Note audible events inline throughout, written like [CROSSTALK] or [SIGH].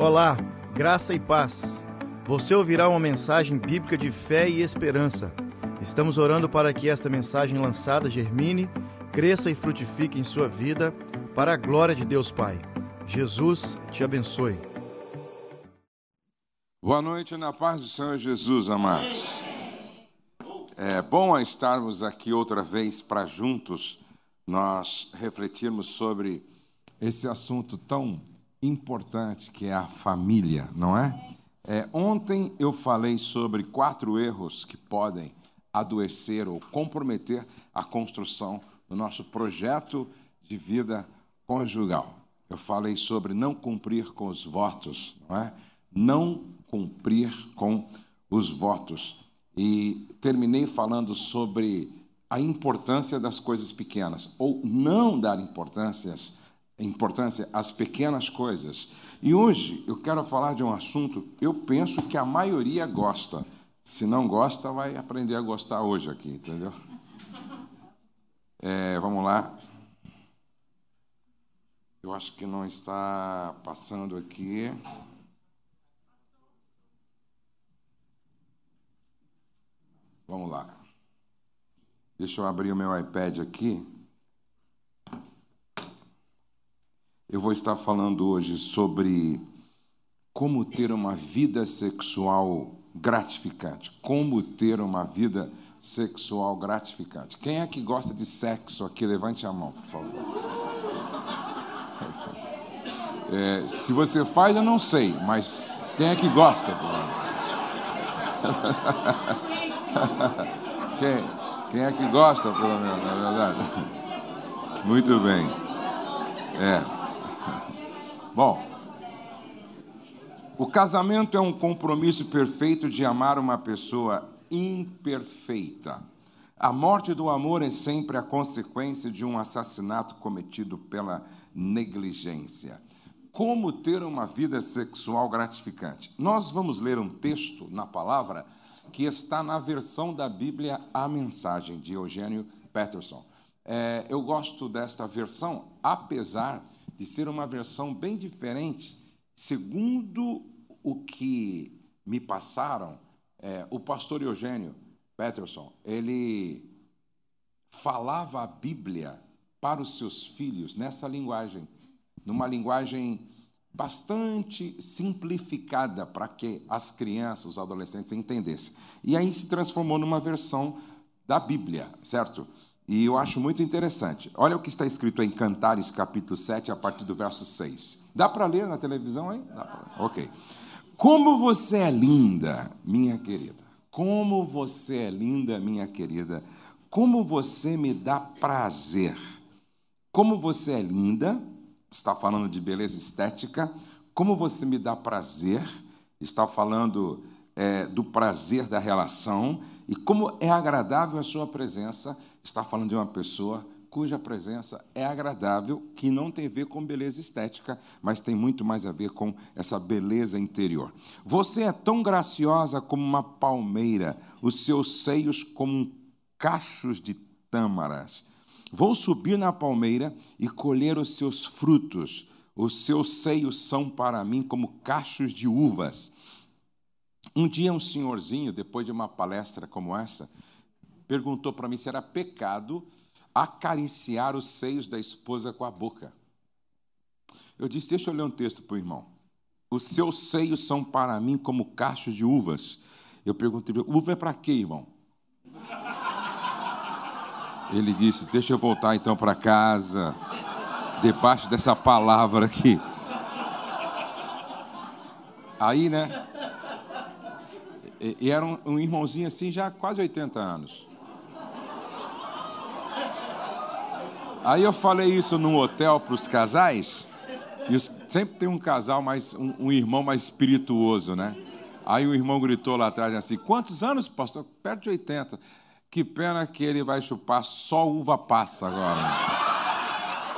Olá, graça e paz. Você ouvirá uma mensagem bíblica de fé e esperança. Estamos orando para que esta mensagem lançada germine, cresça e frutifique em sua vida, para a glória de Deus Pai. Jesus te abençoe. Boa noite na paz do Senhor Jesus, amados. É bom estarmos aqui outra vez para juntos nós refletirmos sobre esse assunto tão importante que é a família, não é? é? Ontem eu falei sobre quatro erros que podem adoecer ou comprometer a construção do nosso projeto de vida conjugal. Eu falei sobre não cumprir com os votos, não é? Não cumprir com os votos. E terminei falando sobre a importância das coisas pequenas, ou não dar importâncias importância às pequenas coisas. E hoje eu quero falar de um assunto, eu penso que a maioria gosta. Se não gosta, vai aprender a gostar hoje aqui, entendeu? É, vamos lá. Eu acho que não está passando aqui. Vamos lá. Deixa eu abrir o meu iPad aqui. Eu vou estar falando hoje sobre como ter uma vida sexual gratificante. Como ter uma vida sexual gratificante. Quem é que gosta de sexo aqui? Levante a mão, por favor. [LAUGHS] É, se você faz, eu não sei, mas quem é que gosta? [LAUGHS] quem, quem é que gosta, pelo menos, na verdade? [LAUGHS] Muito bem. É. Bom, o casamento é um compromisso perfeito de amar uma pessoa imperfeita. A morte do amor é sempre a consequência de um assassinato cometido pela negligência. Como ter uma vida sexual gratificante? Nós vamos ler um texto na palavra que está na versão da Bíblia A Mensagem, de Eugênio Peterson. É, eu gosto desta versão, apesar de ser uma versão bem diferente, segundo o que me passaram, é, o pastor Eugênio Peterson, ele falava a Bíblia para os seus filhos nessa linguagem, numa linguagem bastante simplificada para que as crianças, os adolescentes entendessem. E aí se transformou numa versão da Bíblia, certo? E eu acho muito interessante. Olha o que está escrito em Cantares, capítulo 7, a partir do verso 6. Dá para ler na televisão aí? Dá pra... Ok. Como você é linda, minha querida. Como você é linda, minha querida. Como você me dá prazer. Como você é linda, está falando de beleza estética. Como você me dá prazer, está falando é, do prazer da relação. E como é agradável a sua presença, está falando de uma pessoa cuja presença é agradável, que não tem a ver com beleza estética, mas tem muito mais a ver com essa beleza interior. Você é tão graciosa como uma palmeira, os seus seios como cachos de tâmaras. Vou subir na palmeira e colher os seus frutos. Os seus seios são para mim como cachos de uvas. Um dia, um senhorzinho, depois de uma palestra como essa, perguntou para mim se era pecado acariciar os seios da esposa com a boca. Eu disse: Deixa eu ler um texto para o irmão. Os seus seios são para mim como cachos de uvas. Eu perguntei: Uva é para quê, irmão? Ele disse: Deixa eu voltar então para casa, debaixo dessa palavra aqui. Aí, né? E era um, irmãozinho assim, já quase 80 anos. Aí eu falei isso num hotel para os casais, e sempre tem um casal mais, um, um, irmão mais espirituoso, né? Aí o irmão gritou lá atrás assim: quantos anos, pastor? Perto de 80. Que pena que ele vai chupar só uva passa agora.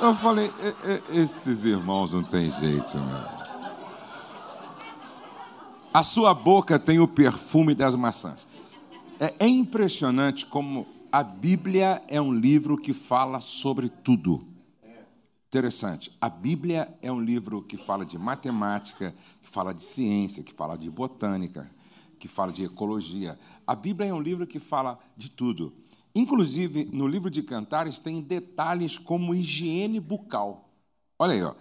Eu falei, esses irmãos não tem jeito, meu. A sua boca tem o perfume das maçãs. É, é impressionante como a Bíblia é um livro que fala sobre tudo. Interessante. A Bíblia é um livro que fala de matemática, que fala de ciência, que fala de botânica, que fala de ecologia. A Bíblia é um livro que fala de tudo. Inclusive, no livro de Cantares tem detalhes como higiene bucal. Olha aí, ó.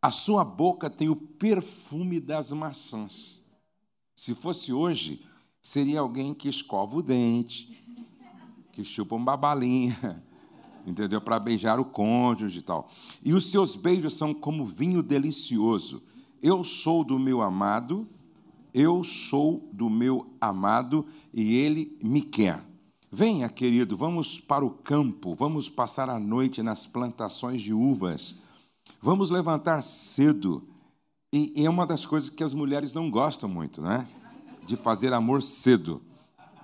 A sua boca tem o perfume das maçãs. Se fosse hoje, seria alguém que escova o dente, que chupa um babalinha, [LAUGHS] entendeu? Para beijar o cônjuge e tal. E os seus beijos são como vinho delicioso. Eu sou do meu amado, eu sou do meu amado e ele me quer. Venha, querido, vamos para o campo, vamos passar a noite nas plantações de uvas. Vamos levantar cedo e é uma das coisas que as mulheres não gostam muito, né? De fazer amor cedo.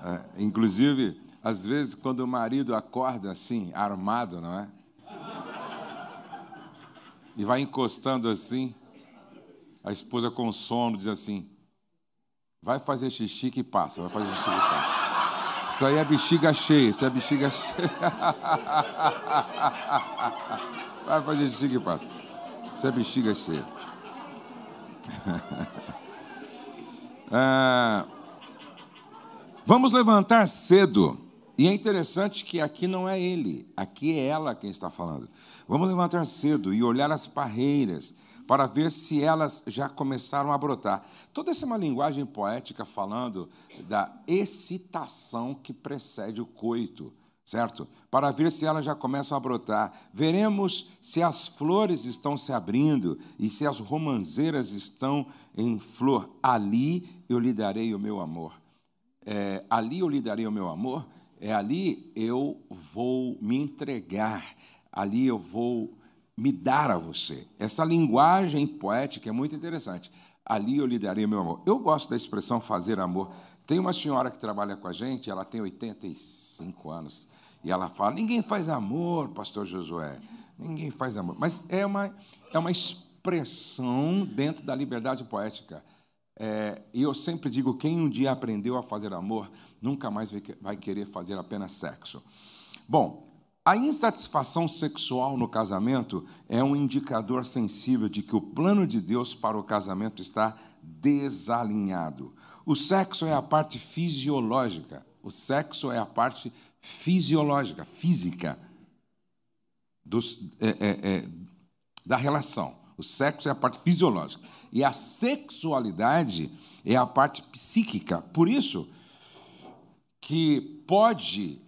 É, inclusive, às vezes, quando o marido acorda assim, armado, não é? E vai encostando assim, a esposa com sono diz assim: vai fazer xixi que passa, vai fazer xixi que passa. Isso aí é bexiga cheia, isso é bexiga cheia. [LAUGHS] Vai fazer xixi que passa. Isso é bexiga cheia. [LAUGHS] Ah, vamos levantar cedo. E é interessante que aqui não é ele, aqui é ela quem está falando. Vamos levantar cedo e olhar as parreiras para ver se elas já começaram a brotar. Toda essa é uma linguagem poética falando da excitação que precede o coito certo? Para ver se elas já começam a brotar. Veremos se as flores estão se abrindo e se as romanzeiras estão em flor. Ali eu lhe darei o meu amor. É, ali eu lhe darei o meu amor. É ali eu vou me entregar. Ali eu vou me dar a você. Essa linguagem poética é muito interessante. Ali eu lhe darei o meu amor. Eu gosto da expressão fazer amor. Tem uma senhora que trabalha com a gente, ela tem 85 anos. E ela fala: ninguém faz amor, pastor Josué. Ninguém faz amor. Mas é uma, é uma expressão dentro da liberdade poética. É, e eu sempre digo: quem um dia aprendeu a fazer amor, nunca mais vai querer fazer apenas sexo. Bom, a insatisfação sexual no casamento é um indicador sensível de que o plano de Deus para o casamento está desalinhado. O sexo é a parte fisiológica, o sexo é a parte fisiológica, física dos, é, é, é, da relação. O sexo é a parte fisiológica. E a sexualidade é a parte psíquica. Por isso que pode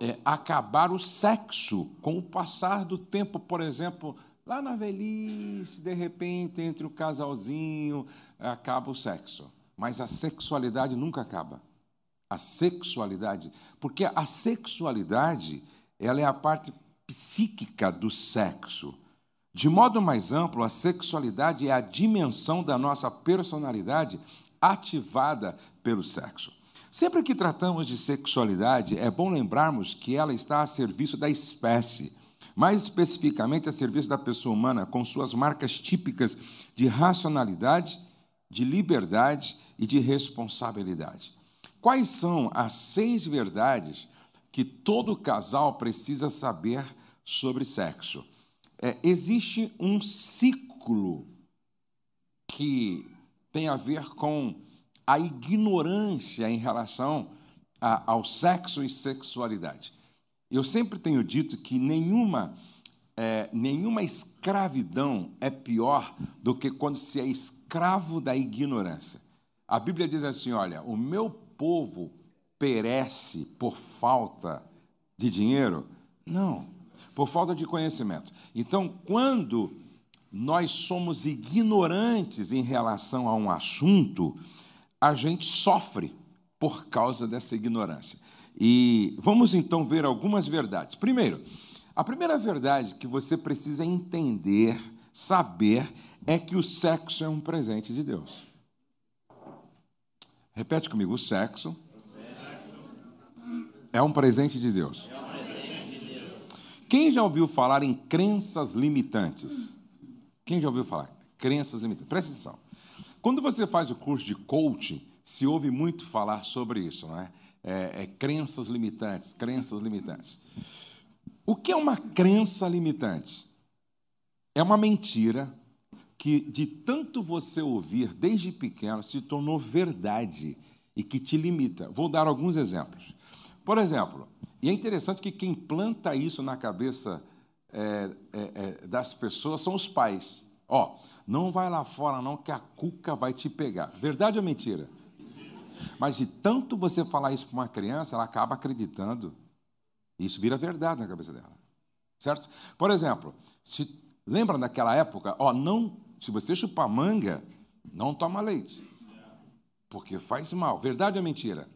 é, acabar o sexo com o passar do tempo, por exemplo, lá na velhice, de repente, entre o casalzinho, acaba o sexo. Mas a sexualidade nunca acaba a sexualidade, porque a sexualidade ela é a parte psíquica do sexo. De modo mais amplo, a sexualidade é a dimensão da nossa personalidade ativada pelo sexo. Sempre que tratamos de sexualidade, é bom lembrarmos que ela está a serviço da espécie, mais especificamente a serviço da pessoa humana, com suas marcas típicas de racionalidade, de liberdade e de responsabilidade. Quais são as seis verdades que todo casal precisa saber sobre sexo? É, existe um ciclo que tem a ver com a ignorância em relação a, ao sexo e sexualidade. Eu sempre tenho dito que nenhuma, é, nenhuma escravidão é pior do que quando se é escravo da ignorância. A Bíblia diz assim: olha, o meu povo perece por falta de dinheiro? Não, por falta de conhecimento. Então, quando nós somos ignorantes em relação a um assunto, a gente sofre por causa dessa ignorância. E vamos então ver algumas verdades. Primeiro, a primeira verdade que você precisa entender, saber, é que o sexo é um presente de Deus. Repete comigo: o sexo é um presente de Deus. Quem já ouviu falar em crenças limitantes? Quem já ouviu falar? Crenças limitantes. Presta atenção. Quando você faz o curso de coaching, se ouve muito falar sobre isso, não é? É, é crenças limitantes, crenças limitantes. O que é uma crença limitante? é uma mentira que, de tanto você ouvir desde pequeno, se tornou verdade e que te limita. Vou dar alguns exemplos. Por exemplo, e é interessante que quem planta isso na cabeça é, é, é, das pessoas são os pais. Ó, não vai lá fora não que a cuca vai te pegar. Verdade ou mentira? Mas de tanto você falar isso para uma criança, ela acaba acreditando. Isso vira verdade na cabeça dela. Certo? Por exemplo, se lembra daquela época, ó, não, se você chupar manga, não toma leite. Porque faz mal. Verdade ou mentira?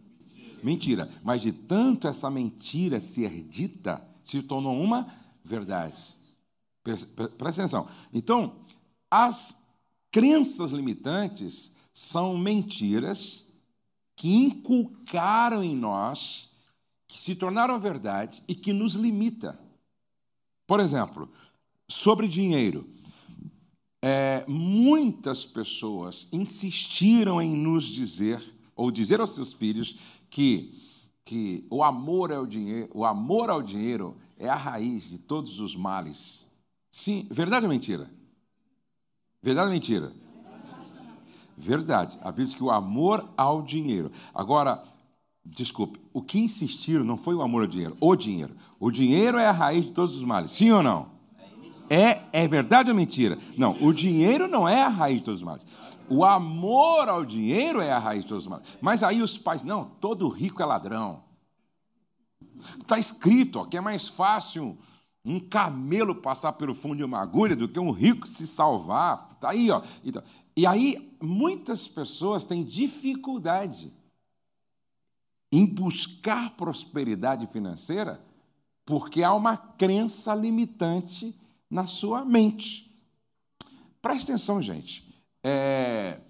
Mentira. Mas de tanto essa mentira ser dita, se tornou uma verdade. Presta atenção. Então, as crenças limitantes são mentiras que inculcaram em nós, que se tornaram verdade e que nos limita. Por exemplo, sobre dinheiro. É, muitas pessoas insistiram em nos dizer, ou dizer aos seus filhos, que, que o amor ao dinheiro, o amor ao dinheiro é a raiz de todos os males. Sim, verdade ou mentira? Verdade ou mentira? Verdade. A Bíblia diz que o amor ao dinheiro. Agora, desculpe, o que insistiram não foi o amor ao dinheiro, o dinheiro. O dinheiro é a raiz de todos os males. Sim ou não? É, é verdade ou mentira? Não, o dinheiro não é a raiz de todos os males. O amor ao dinheiro é a raiz de todos os males. Mas aí os pais, não, todo rico é ladrão. Está escrito ó, que é mais fácil um camelo passar pelo fundo de uma agulha do que um rico se salvar. Está aí, ó. Então, e aí, muitas pessoas têm dificuldade em buscar prosperidade financeira porque há uma crença limitante na sua mente. Preste atenção, gente é,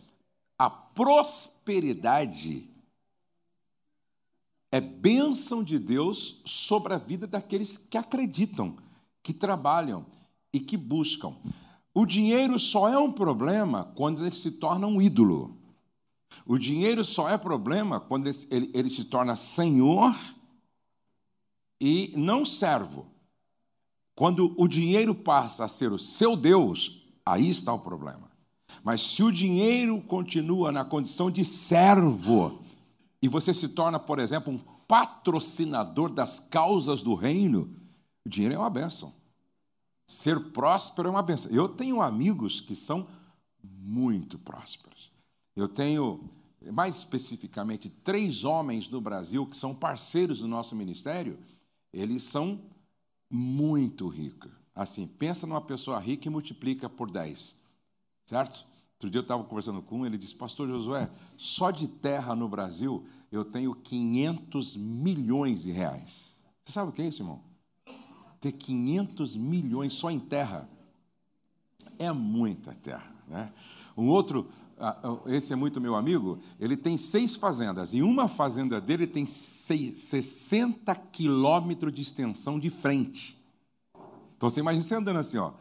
a prosperidade é bênção de Deus sobre a vida daqueles que acreditam, que trabalham e que buscam. O dinheiro só é um problema quando ele se torna um ídolo. O dinheiro só é problema quando ele, ele, ele se torna senhor e não servo. Quando o dinheiro passa a ser o seu Deus, aí está o problema. Mas se o dinheiro continua na condição de servo, e você se torna, por exemplo, um patrocinador das causas do reino, o dinheiro é uma benção. Ser próspero é uma benção. Eu tenho amigos que são muito prósperos. Eu tenho, mais especificamente, três homens no Brasil que são parceiros do nosso ministério. Eles são muito ricos. Assim, pensa numa pessoa rica e multiplica por 10. Certo? Outro dia eu estava conversando com um, ele disse, pastor Josué, só de terra no Brasil eu tenho 500 milhões de reais. Você sabe o que é isso, irmão? Ter 500 milhões só em terra é muita terra. Né? Um outro, esse é muito meu amigo, ele tem seis fazendas. E uma fazenda dele tem 60 quilômetros de extensão de frente. Então você imagina você andando assim, ó,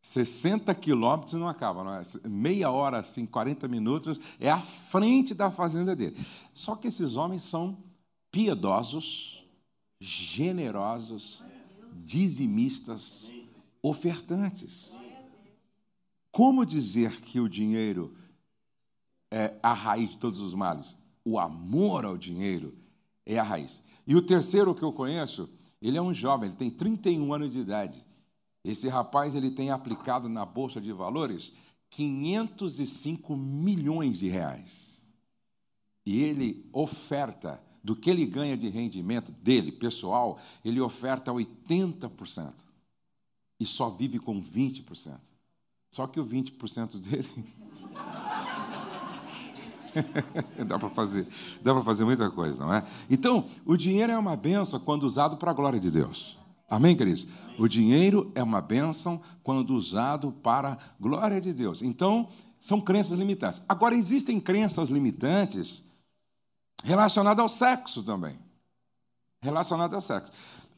60 quilômetros não acaba, não é? meia hora, assim, 40 minutos, é à frente da fazenda dele. Só que esses homens são piedosos, generosos, dizimistas, ofertantes. Como dizer que o dinheiro é a raiz de todos os males? O amor ao dinheiro é a raiz. E o terceiro que eu conheço, ele é um jovem, ele tem 31 anos de idade. Esse rapaz ele tem aplicado na bolsa de valores 505 milhões de reais. E ele oferta do que ele ganha de rendimento dele, pessoal, ele oferta 80%. E só vive com 20%. Só que o 20% dele [LAUGHS] dá para fazer, dá para fazer muita coisa, não é? Então, o dinheiro é uma benção quando usado para a glória de Deus. Amém, queridos? O dinheiro é uma bênção quando usado para a glória de Deus. Então, são crenças limitantes. Agora, existem crenças limitantes relacionadas ao sexo também. Relacionadas ao sexo.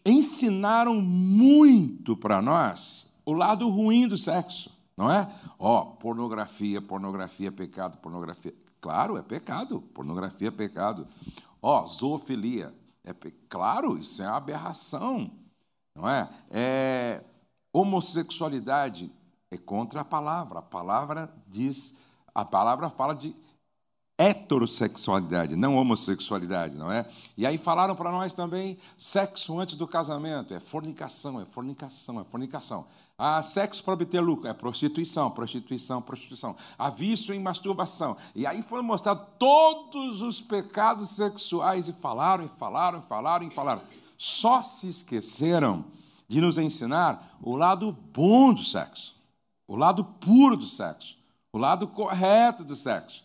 Ensinaram muito para nós o lado ruim do sexo, não é? Ó, oh, pornografia, pornografia pecado, pornografia. Claro, é pecado. Pornografia é pecado. Ó, oh, zoofilia. É pe... Claro, isso é uma aberração não é? é homossexualidade é contra a palavra. A palavra diz, a palavra fala de heterossexualidade, não homossexualidade, não é? E aí falaram para nós também sexo antes do casamento, é fornicação, é fornicação, é fornicação. Há sexo para obter lucro, é prostituição, prostituição, prostituição. Há vício em masturbação. E aí foram mostrados todos os pecados sexuais e falaram, e falaram, e falaram, e falaram. Só se esqueceram de nos ensinar o lado bom do sexo, o lado puro do sexo, o lado correto do sexo.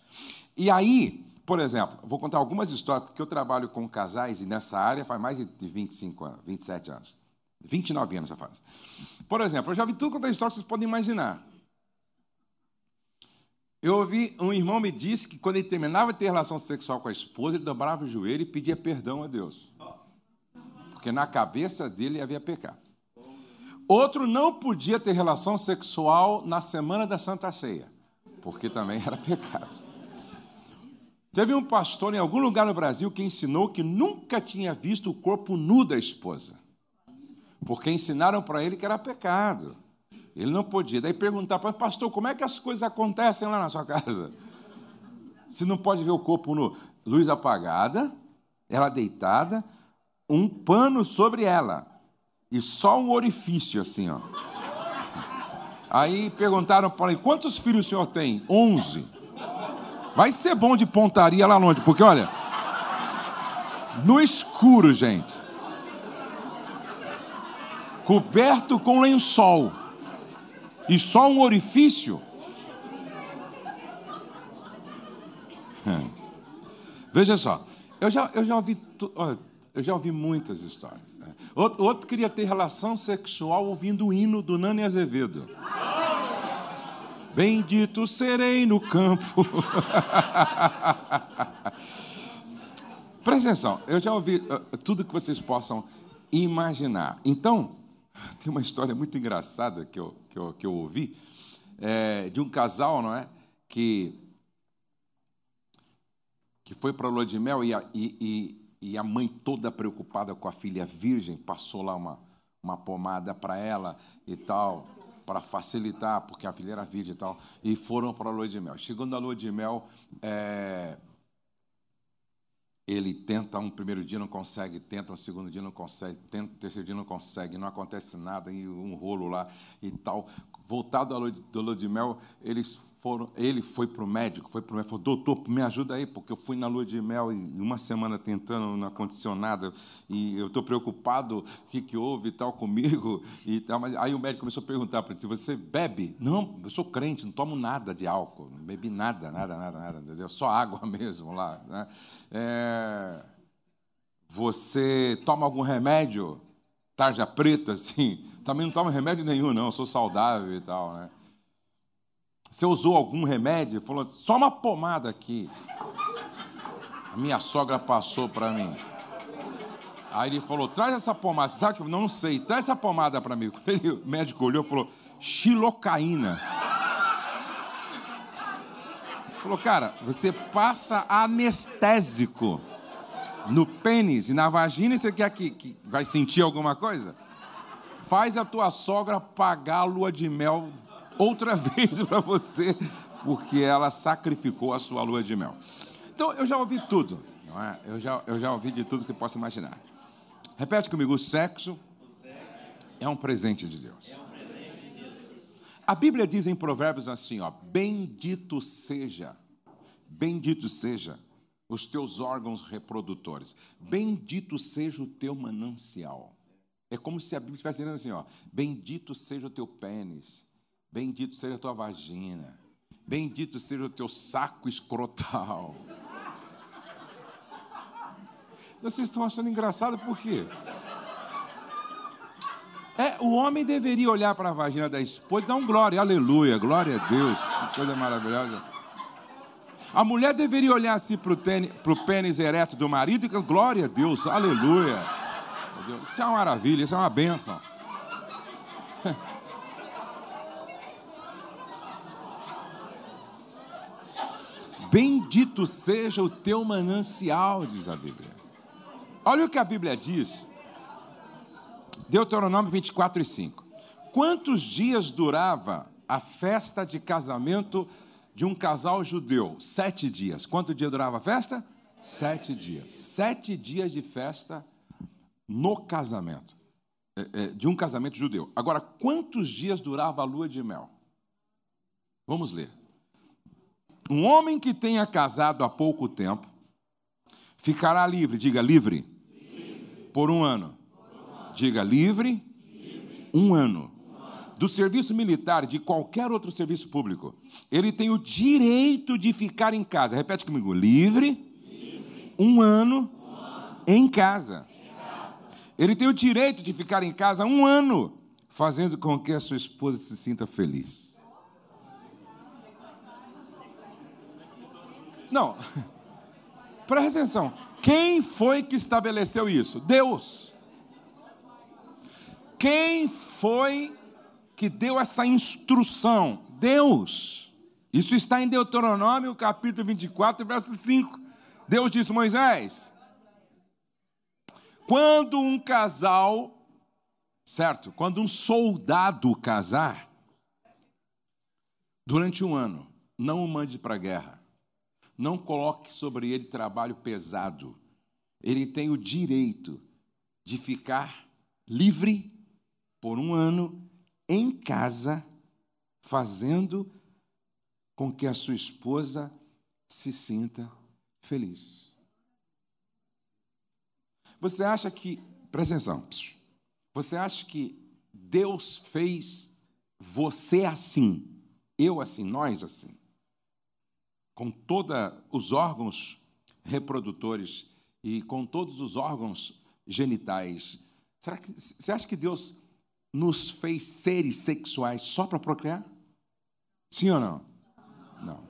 E aí, por exemplo, vou contar algumas histórias, porque eu trabalho com casais e nessa área faz mais de 25 anos, 27 anos. 29 anos já faz. Por exemplo, eu já vi tudo quanto é história que vocês podem imaginar. Eu ouvi, um irmão me disse que quando ele terminava de ter relação sexual com a esposa, ele dobrava o joelho e pedia perdão a Deus. Porque na cabeça dele havia pecado. Outro não podia ter relação sexual na semana da Santa Ceia, porque também era pecado. Teve um pastor em algum lugar no Brasil que ensinou que nunca tinha visto o corpo nu da esposa, porque ensinaram para ele que era pecado. Ele não podia. Daí perguntar para pastor, como é que as coisas acontecem lá na sua casa? [LAUGHS] Se não pode ver o corpo nu, luz apagada, ela deitada, um pano sobre ela e só um orifício assim, ó. Aí perguntaram para ele, quantos filhos o senhor tem? Onze. Vai ser bom de pontaria lá longe, porque olha, no escuro, gente, coberto com lençol e só um orifício. [LAUGHS] Veja só, eu já, eu já ouvi, eu já ouvi muitas histórias. Né? Outro, outro queria ter relação sexual ouvindo o hino do Nani Azevedo. Bendito serei no campo. [LAUGHS] Presta atenção, eu já ouvi uh, tudo que vocês possam imaginar. Então, [LAUGHS] tem uma história muito engraçada que eu, que eu, que eu ouvi, é, de um casal, não é? Que, que foi para a lua de mel e a, e, e, e a mãe toda preocupada com a filha virgem, passou lá uma, uma pomada para ela e tal para facilitar, porque a filha era virgem e tal, e foram para a lua de mel. Chegando à lua de mel, é, ele tenta um primeiro dia, não consegue, tenta um segundo dia, não consegue, tenta um terceiro dia, não consegue, não acontece nada, e um rolo lá e tal. Voltado à lua de mel, eles foram, ele foi para o médico, foi para o médico, falou, doutor, me ajuda aí, porque eu fui na lua de mel e uma semana tentando, não aconteceu nada, e eu estou preocupado, o que, que houve e tal comigo, [LAUGHS] e tal, aí o médico começou a perguntar para ele, você bebe? Não, eu sou crente, não tomo nada de álcool, não bebi nada, nada, nada, nada, só água [LAUGHS] mesmo lá. Né? É, você toma algum remédio? Tarja preta, assim? Também não tomo remédio nenhum, não, sou saudável e tal, né? Você usou algum remédio? Falou, só uma pomada aqui. A minha sogra passou para mim. Aí ele falou, traz essa pomada. Sabe que eu não, sei, traz essa pomada para mim. [LAUGHS] Ele, o médico olhou e falou, xilocaína. Falou, cara, você passa anestésico no pênis e na vagina e você quer que, que vai sentir alguma coisa? Faz a tua sogra pagar a lua de mel outra [LAUGHS] vez para você, porque ela sacrificou a sua lua de mel. Então, eu já ouvi tudo, não é? Eu já, eu já ouvi de tudo que possa imaginar. Repete comigo: o sexo é um presente de Deus. A Bíblia diz em Provérbios assim: ó, bendito seja, bendito seja os teus órgãos reprodutores, bendito seja o teu manancial. É como se a Bíblia estivesse dizendo assim: ó, bendito seja o teu pênis, Bendito seja a tua vagina. Bendito seja o teu saco escrotal. Vocês estão achando engraçado por quê? É, o homem deveria olhar para a vagina da esposa e dar um glória, aleluia, glória a Deus, que coisa maravilhosa. A mulher deveria olhar assim para o pênis ereto do marido e dizer, glória a Deus, aleluia. Isso é uma maravilha, isso é uma bênção. Bendito seja o teu manancial, diz a Bíblia. Olha o que a Bíblia diz. Deuteronômio 24 e 5. Quantos dias durava a festa de casamento de um casal judeu. Sete dias. Quanto dia durava a festa? Sete dias. Sete dias de festa no casamento. É, é, de um casamento judeu. Agora, quantos dias durava a lua de mel? Vamos ler. Um homem que tenha casado há pouco tempo ficará livre, diga livre, livre. Por, um ano. por um ano. Diga livre, livre. Um, ano. um ano. Do serviço militar, de qualquer outro serviço público, ele tem o direito de ficar em casa. Repete comigo: livre, livre. Um, ano, um ano em casa. Ele tem o direito de ficar em casa um ano, fazendo com que a sua esposa se sinta feliz. Não, [LAUGHS] presta atenção. Quem foi que estabeleceu isso? Deus. Quem foi que deu essa instrução? Deus. Isso está em Deuteronômio, capítulo 24, verso 5. Deus disse: Moisés, quando um casal, certo? Quando um soldado casar, durante um ano, não o mande para a guerra. Não coloque sobre ele trabalho pesado. Ele tem o direito de ficar livre por um ano em casa, fazendo com que a sua esposa se sinta feliz. Você acha que, presta atenção, você acha que Deus fez você assim, eu assim, nós assim, com todos os órgãos reprodutores e com todos os órgãos genitais? Será que você acha que Deus nos fez seres sexuais só para procriar? Sim ou não? Não.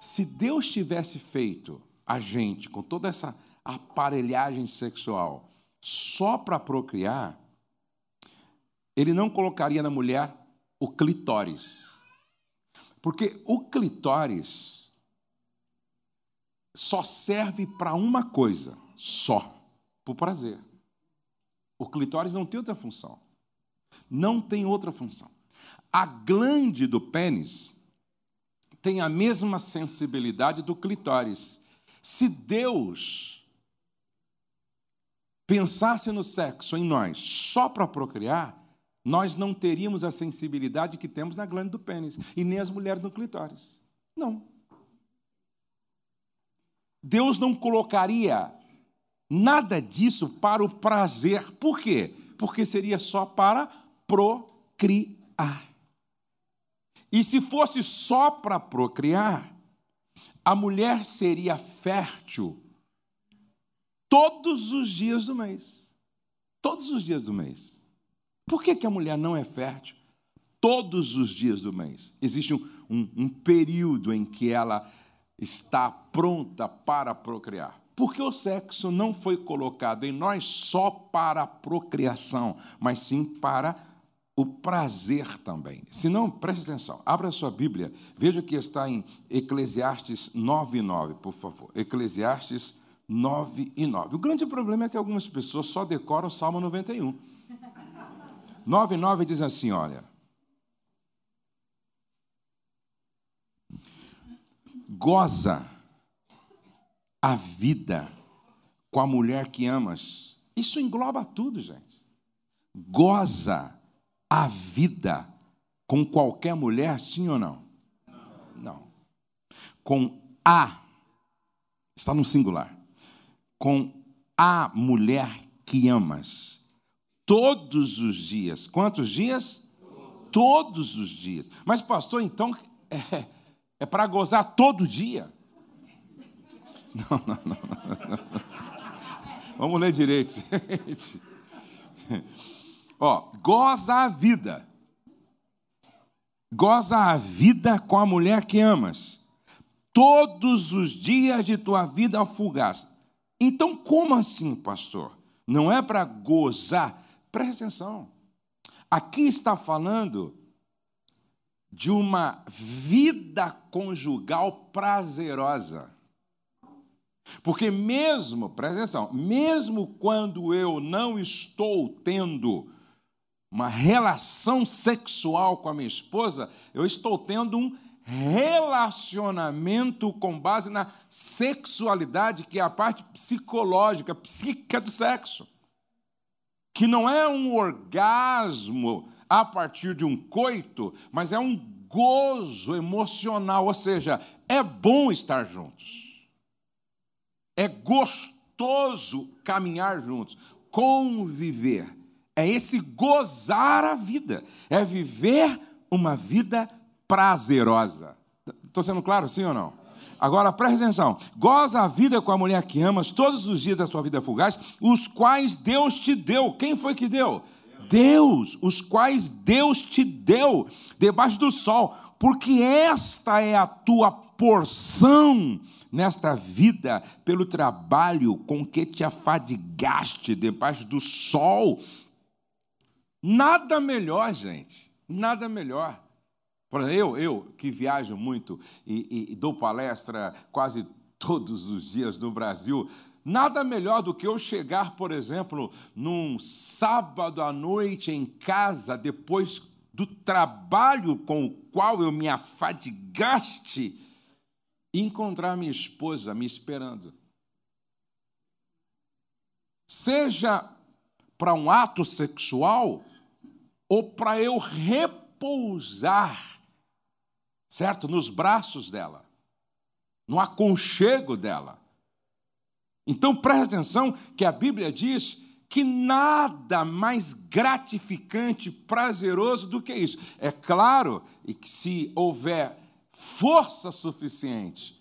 Se Deus tivesse feito a gente com toda essa aparelhagem sexual só para procriar, ele não colocaria na mulher o clitóris. Porque o clitóris só serve para uma coisa, só, para o prazer. O clitóris não tem outra função. Não tem outra função. A glande do pênis tem a mesma sensibilidade do clitóris. Se Deus pensasse no sexo em nós só para procriar, nós não teríamos a sensibilidade que temos na glândula do pênis e nem as mulheres no clitóris. Não. Deus não colocaria nada disso para o prazer. Por quê? Porque seria só para procriar. E se fosse só para procriar, a mulher seria fértil todos os dias do mês. Todos os dias do mês. Por que, que a mulher não é fértil todos os dias do mês? Existe um, um, um período em que ela está pronta para procriar. Porque o sexo não foi colocado em nós só para a procriação, mas sim para o prazer também. Se não, preste atenção, abra sua Bíblia, veja que está em Eclesiastes 9, 9, por favor. Eclesiastes 9 e 9. O grande problema é que algumas pessoas só decoram o Salmo 91. 9 e 9 diz assim: olha. Goza a vida com a mulher que amas. Isso engloba tudo, gente. Goza a vida com qualquer mulher, sim ou não? Não. Com a, está no singular com a mulher que amas. Todos os dias. Quantos dias? Todos os dias. Mas, pastor, então é, é para gozar todo dia? Não, não, não, não. Vamos ler direito, [LAUGHS] gente. Ó, goza a vida. Goza a vida com a mulher que amas. Todos os dias de tua vida fugaz. Então, como assim, pastor? Não é para gozar? Presta atenção. Aqui está falando de uma vida conjugal prazerosa. Porque mesmo, presta atenção, mesmo quando eu não estou tendo uma relação sexual com a minha esposa, eu estou tendo um relacionamento com base na sexualidade, que é a parte psicológica, psíquica do sexo. Que não é um orgasmo a partir de um coito, mas é um gozo emocional, ou seja, é bom estar juntos. É gostoso caminhar juntos, conviver. É esse gozar a vida, é viver uma vida prazerosa. Estou sendo claro, sim ou não? Agora preste atenção: goza a vida com a mulher que amas todos os dias da sua vida fugaz, os quais Deus te deu. Quem foi que deu? Deus, os quais Deus te deu debaixo do sol, porque esta é a tua porção nesta vida pelo trabalho com que te afadigaste debaixo do sol. Nada melhor, gente, nada melhor. Eu, eu que viajo muito e, e, e dou palestra quase todos os dias no Brasil, Nada melhor do que eu chegar, por exemplo, num sábado à noite em casa, depois do trabalho com o qual eu me afadigaste, e encontrar minha esposa me esperando. Seja para um ato sexual ou para eu repousar, certo? Nos braços dela, no aconchego dela. Então preste atenção que a Bíblia diz que nada mais gratificante, prazeroso do que isso. É claro e que se houver força suficiente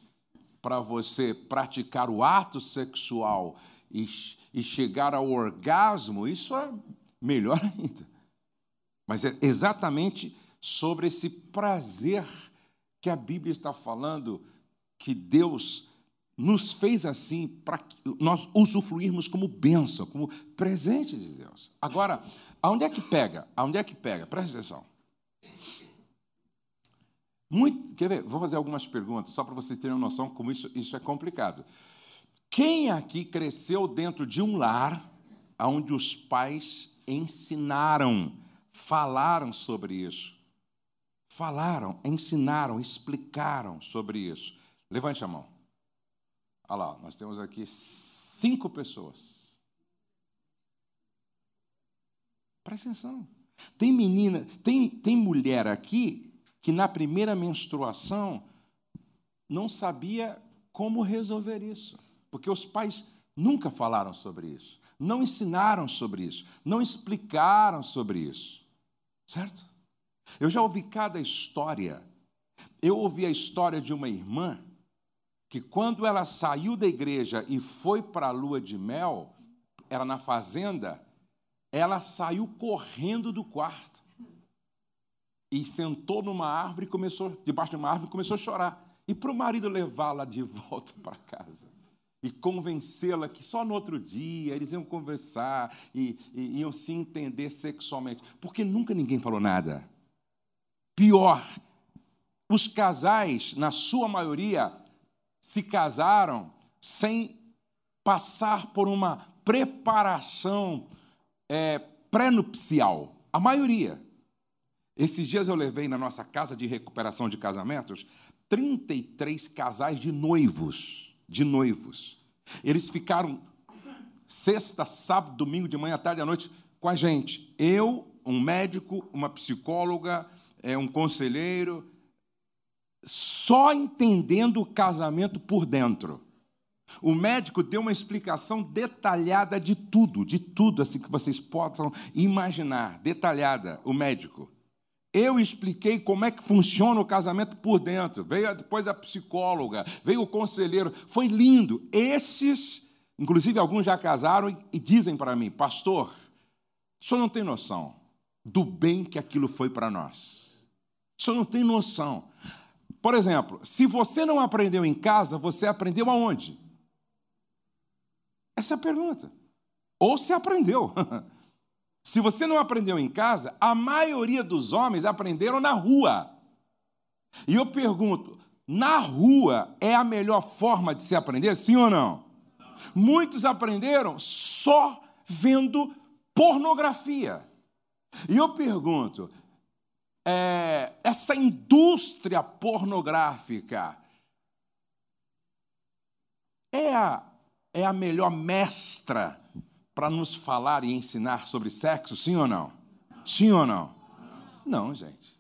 para você praticar o ato sexual e, e chegar ao orgasmo, isso é melhor ainda. Mas é exatamente sobre esse prazer que a Bíblia está falando que Deus nos fez assim para nós usufruirmos como bênção, como presente de Deus. Agora, aonde é que pega? Aonde é que pega? Presta atenção. Muito, quer ver? Vou fazer algumas perguntas, só para vocês terem uma noção como isso, isso é complicado. Quem aqui cresceu dentro de um lar onde os pais ensinaram, falaram sobre isso? Falaram, ensinaram, explicaram sobre isso. Levante a mão. Olha lá, nós temos aqui cinco pessoas. Presta atenção. Tem menina, tem, tem mulher aqui que na primeira menstruação não sabia como resolver isso, porque os pais nunca falaram sobre isso, não ensinaram sobre isso, não explicaram sobre isso, certo? Eu já ouvi cada história. Eu ouvi a história de uma irmã que quando ela saiu da igreja e foi para a lua de mel, era na fazenda, ela saiu correndo do quarto e sentou numa árvore, começou debaixo de uma árvore, começou a chorar. E para o marido levá-la de volta [LAUGHS] para casa e convencê-la que só no outro dia eles iam conversar e, e iam se entender sexualmente, porque nunca ninguém falou nada. Pior, os casais, na sua maioria, se casaram sem passar por uma preparação é, pré-nupcial. A maioria. Esses dias eu levei na nossa casa de recuperação de casamentos 33 casais de noivos. De noivos. Eles ficaram sexta, sábado, domingo, de manhã, tarde à noite com a gente. Eu, um médico, uma psicóloga, é, um conselheiro, só entendendo o casamento por dentro. O médico deu uma explicação detalhada de tudo, de tudo assim que vocês possam imaginar, detalhada, o médico. Eu expliquei como é que funciona o casamento por dentro. Veio depois a psicóloga, veio o conselheiro. Foi lindo. Esses, inclusive alguns já casaram e dizem para mim, pastor, o senhor não tem noção do bem que aquilo foi para nós. O senhor não tem noção. Por exemplo, se você não aprendeu em casa, você aprendeu aonde? Essa é a pergunta. Ou se aprendeu. [LAUGHS] se você não aprendeu em casa, a maioria dos homens aprenderam na rua. E eu pergunto: na rua é a melhor forma de se aprender, sim ou não? Muitos aprenderam só vendo pornografia. E eu pergunto: é, essa indústria pornográfica é a, é a melhor mestra para nos falar e ensinar sobre sexo, sim ou não? Sim ou não? Não, gente.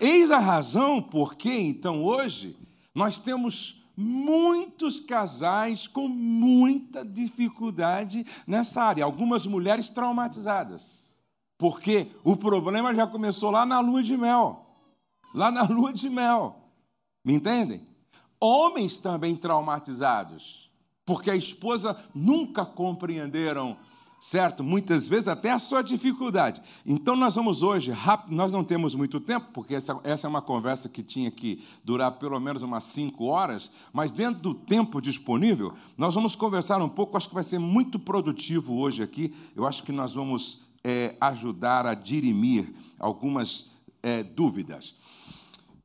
Eis a razão por que, então, hoje, nós temos muitos casais com muita dificuldade nessa área. Algumas mulheres traumatizadas. Porque o problema já começou lá na lua de mel. Lá na [LAUGHS] lua de mel. Me entendem? Homens também traumatizados, porque a esposa nunca compreenderam, certo? Muitas vezes até a sua dificuldade. Então nós vamos hoje, rápido, nós não temos muito tempo, porque essa, essa é uma conversa que tinha que durar pelo menos umas cinco horas, mas dentro do tempo disponível, nós vamos conversar um pouco, acho que vai ser muito produtivo hoje aqui. Eu acho que nós vamos é, ajudar a dirimir algumas é, dúvidas.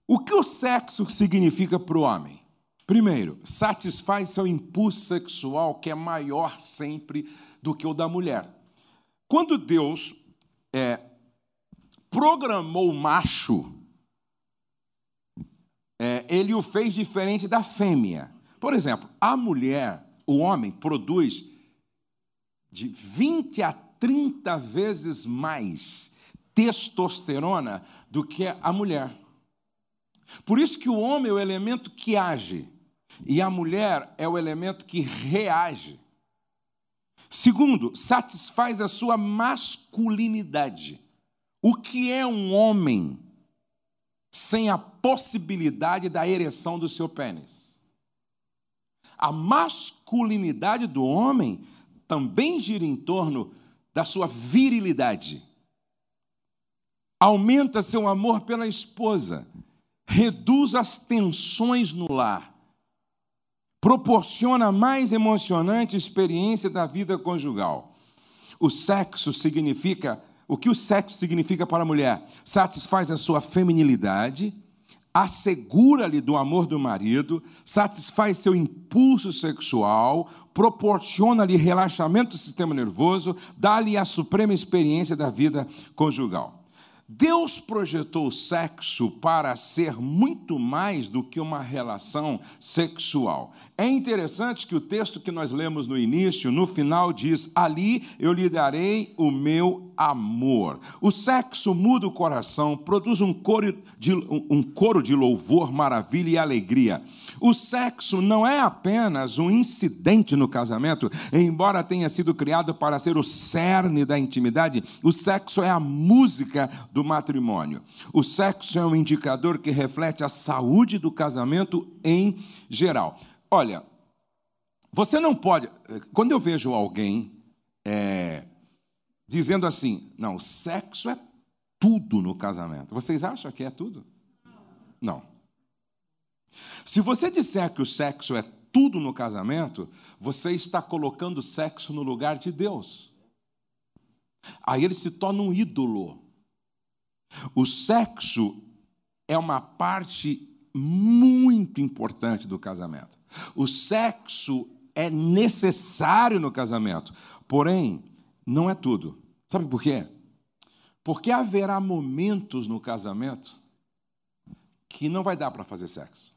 O que o sexo significa para o homem? Primeiro, satisfaz seu impulso sexual, que é maior sempre do que o da mulher. Quando Deus é, programou o macho, é, ele o fez diferente da fêmea. Por exemplo, a mulher, o homem, produz de 20 a 30 vezes mais testosterona do que a mulher. Por isso que o homem é o elemento que age. E a mulher é o elemento que reage. Segundo, satisfaz a sua masculinidade. O que é um homem sem a possibilidade da ereção do seu pênis? A masculinidade do homem também gira em torno da sua virilidade. Aumenta seu amor pela esposa, reduz as tensões no lar proporciona a mais emocionante experiência da vida conjugal. O sexo significa, o que o sexo significa para a mulher? Satisfaz a sua feminilidade, assegura-lhe do amor do marido, satisfaz seu impulso sexual, proporciona-lhe relaxamento do sistema nervoso, dá-lhe a suprema experiência da vida conjugal. Deus projetou o sexo para ser muito mais do que uma relação sexual. É interessante que o texto que nós lemos no início, no final, diz: Ali eu lhe darei o meu amor. O sexo muda o coração, produz um coro de, um coro de louvor, maravilha e alegria. O sexo não é apenas um incidente no casamento, embora tenha sido criado para ser o cerne da intimidade, o sexo é a música do matrimônio. O sexo é um indicador que reflete a saúde do casamento em geral. Olha, você não pode. Quando eu vejo alguém é, dizendo assim, não, sexo é tudo no casamento, vocês acham que é tudo? Não. Se você disser que o sexo é tudo no casamento, você está colocando o sexo no lugar de Deus. Aí ele se torna um ídolo. O sexo é uma parte muito importante do casamento. O sexo é necessário no casamento, porém, não é tudo. Sabe por quê? Porque haverá momentos no casamento que não vai dar para fazer sexo.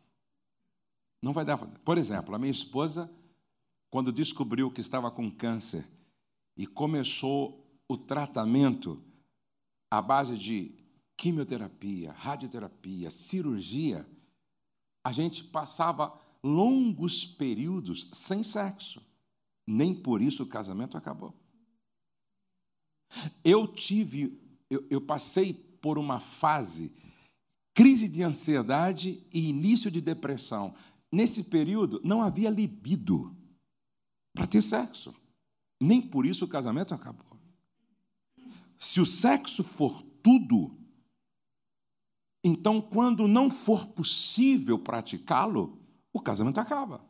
Não vai dar para fazer. Por exemplo, a minha esposa, quando descobriu que estava com câncer e começou o tratamento à base de quimioterapia, radioterapia, cirurgia, a gente passava longos períodos sem sexo. Nem por isso o casamento acabou. Eu tive, eu, eu passei por uma fase, crise de ansiedade e início de depressão. Nesse período não havia libido para ter sexo. Nem por isso o casamento acabou. Se o sexo for tudo, então quando não for possível praticá-lo, o casamento acaba.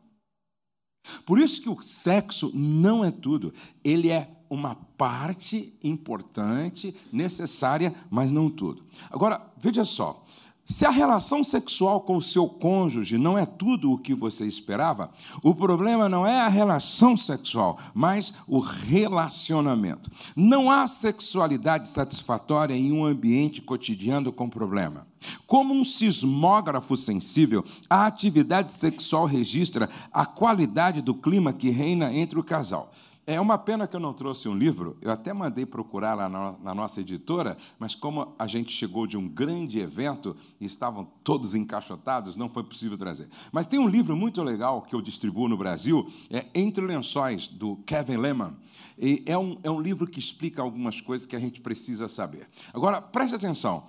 Por isso que o sexo não é tudo, ele é uma parte importante, necessária, mas não tudo. Agora, veja só, Se a relação sexual com o seu cônjuge não é tudo o que você esperava, o problema não é a relação sexual, mas o relacionamento. Não há sexualidade satisfatória em um ambiente cotidiano com problema. Como um sismógrafo sensível, a atividade sexual registra a qualidade do clima que reina entre o casal. É uma pena que eu não trouxe um livro, eu até mandei procurar lá na, nossa editora, mas como a gente chegou de um grande evento e estavam todos encaixotados, não foi possível trazer. Mas tem um livro muito legal que eu distribuo no Brasil, é Entre Lençóis, do Kevin Lehman. E é, um, é um livro que explica algumas coisas que a gente precisa saber. Agora, preste atenção.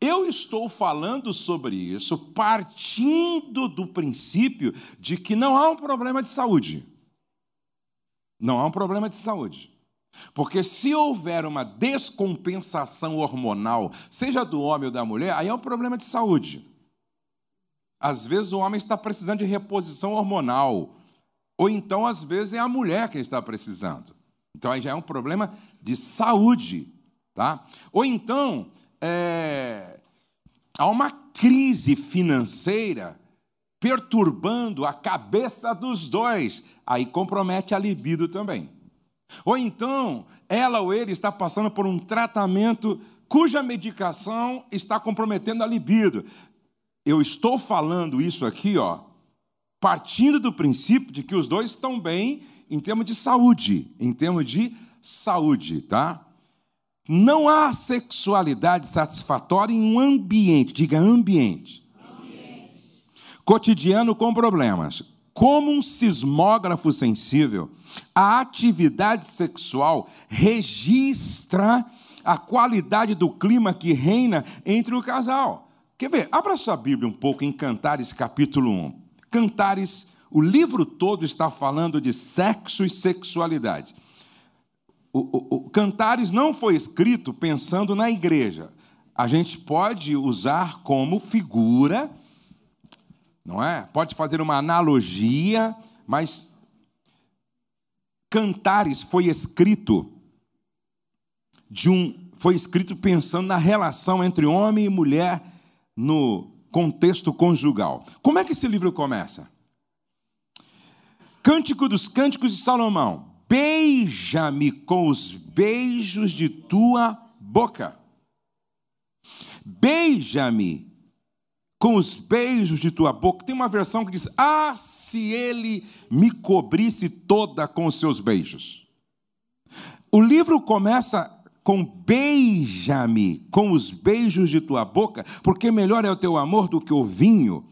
Eu estou falando sobre isso partindo do princípio de que não há um problema de saúde. Não há um problema de saúde. Porque se houver uma descompensação hormonal, seja do homem ou da mulher, aí é um problema de saúde. Às vezes o homem está precisando de reposição hormonal. Ou então, às vezes, é a mulher que está precisando. Então aí já é um problema de saúde. Tá? Ou então, é... há uma crise financeira perturbando a cabeça dos dois, aí compromete a libido também. Ou então, ela ou ele está passando por um tratamento cuja medicação está comprometendo a libido. Eu estou falando isso aqui, ó, partindo do princípio de que os dois estão bem em termos de saúde, em termos de saúde, tá? Não há sexualidade satisfatória em um ambiente, diga ambiente cotidiano com problemas. Como um sismógrafo sensível, a atividade sexual registra a qualidade do clima que reina entre o casal. Quer ver? Abra sua Bíblia um pouco em Cantares, capítulo 1. Cantares, o livro todo está falando de sexo e sexualidade. O, o, o Cantares não foi escrito pensando na igreja. A gente pode usar como figura não é? Pode fazer uma analogia, mas Cantares foi escrito de um foi escrito pensando na relação entre homem e mulher no contexto conjugal. Como é que esse livro começa? Cântico dos Cânticos de Salomão. Beija-me com os beijos de tua boca. Beija-me com os beijos de tua boca. Tem uma versão que diz: Ah, se ele me cobrisse toda com os seus beijos. O livro começa com beija-me com os beijos de tua boca, porque melhor é o teu amor do que o vinho.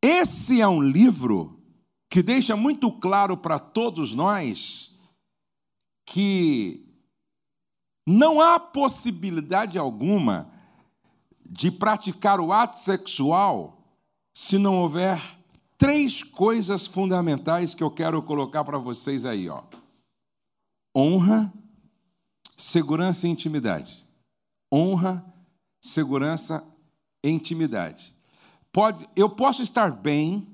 Esse é um livro que deixa muito claro para todos nós que não há possibilidade alguma de praticar o ato sexual se não houver três coisas fundamentais que eu quero colocar para vocês aí, ó. Honra, segurança e intimidade. Honra, segurança e intimidade. Pode, eu posso estar bem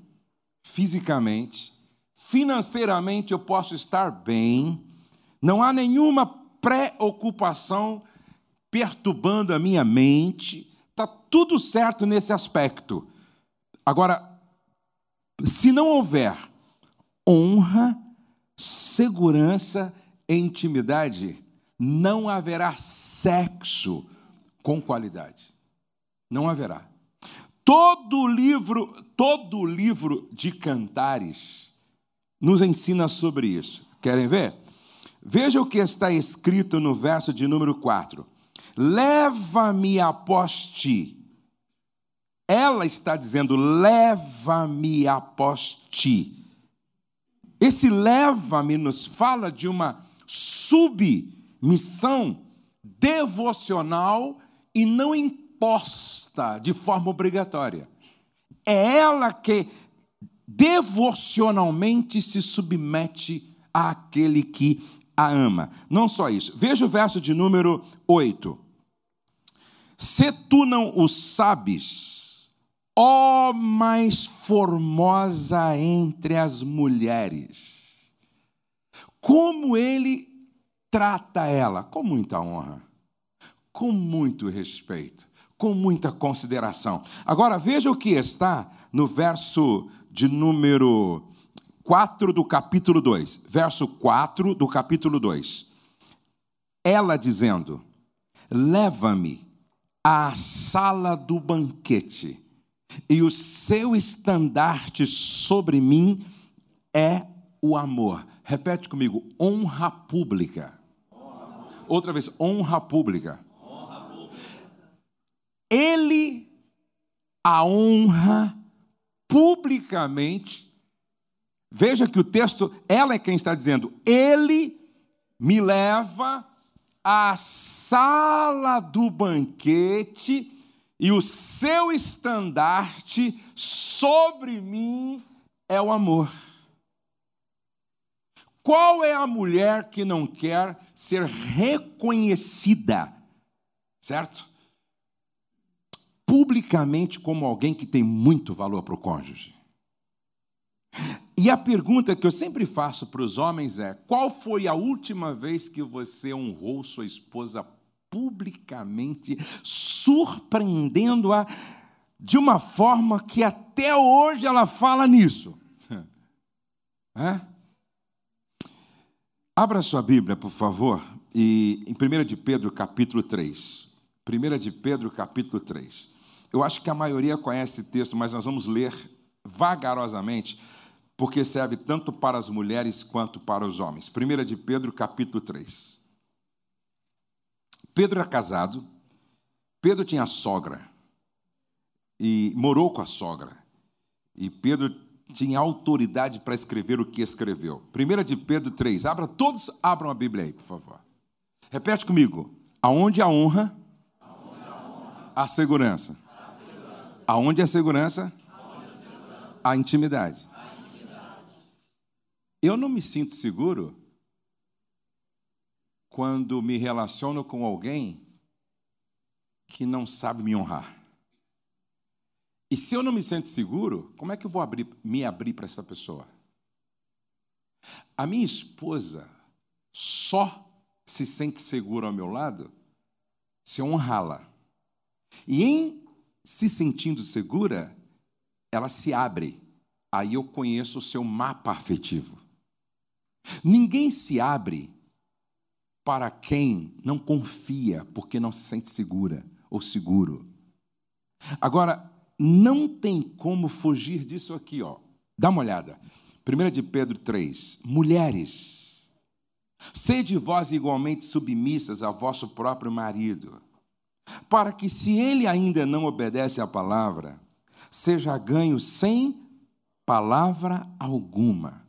fisicamente, financeiramente eu posso estar bem, não há nenhuma preocupação perturbando a minha mente, Está tudo certo nesse aspecto. Agora, se não houver honra, segurança e intimidade, não haverá sexo com qualidade. Não haverá. Todo livro, todo livro de cantares nos ensina sobre isso. Querem ver? Veja o que está escrito no verso de número 4. Leva-me após ti. Ela está dizendo: leva-me após ti. Esse leva-me nos fala de uma submissão devocional e não imposta de forma obrigatória. É ela que devocionalmente se submete àquele que a ama. Não só isso. Veja o verso de número 8. Se tu não o sabes, ó mais formosa entre as mulheres, como ele trata ela com muita honra, com muito respeito, com muita consideração. Agora veja o que está no verso de número 4 do capítulo 2. Verso 4 do capítulo 2. Ela dizendo: Leva-me à sala do banquete, e o seu estandarte sobre mim é o amor. Repete comigo: honra pública. Outra vez, honra pública. Ele a honra publicamente. Veja que o texto, ela é quem está dizendo, ele me leva à sala do banquete e o seu estandarte sobre mim é o amor. Qual é a mulher que não quer ser reconhecida, certo? Publicamente como alguém que tem muito valor para o cônjuge. E a pergunta que eu sempre faço para os homens é: qual foi a última vez que você honrou sua esposa publicamente, surpreendendo-a de uma forma que até hoje ela fala nisso? [LAUGHS] É? Abra sua Bíblia, por favor, e em 1 de Pedro, capítulo 3. 1 de Pedro, capítulo 3. Eu acho que a maioria conhece esse texto, mas nós vamos ler vagarosamente porque serve tanto para as mulheres quanto para os homens. 1 de Pedro, capítulo 3. Pedro era casado, Pedro tinha sogra, e morou com a sogra. E Pedro tinha autoridade para escrever o que escreveu. 1 de Pedro 3. Abra, todos abram a Bíblia aí, por favor. Repete comigo. Aonde a honra, a, honra a, segurança. Aonde a, segurança. a intimidade. Eu não me sinto seguro quando me relaciono com alguém que não sabe me honrar. E se eu não me sinto seguro, como é que eu vou abrir, me abrir para essa pessoa? A minha esposa só se sente segura ao meu lado se eu honrá-la. E em se sentindo segura, ela se abre. Aí eu conheço o seu mapa afetivo. Ninguém se abre para quem não confia, porque não se sente segura ou seguro. Agora, não tem como fugir disso aqui, ó. Dá uma olhada. 1 de Pedro 3. Mulheres, sede vós igualmente submissas a vosso próprio marido, para que, se ele ainda não obedece à palavra, seja ganho sem palavra alguma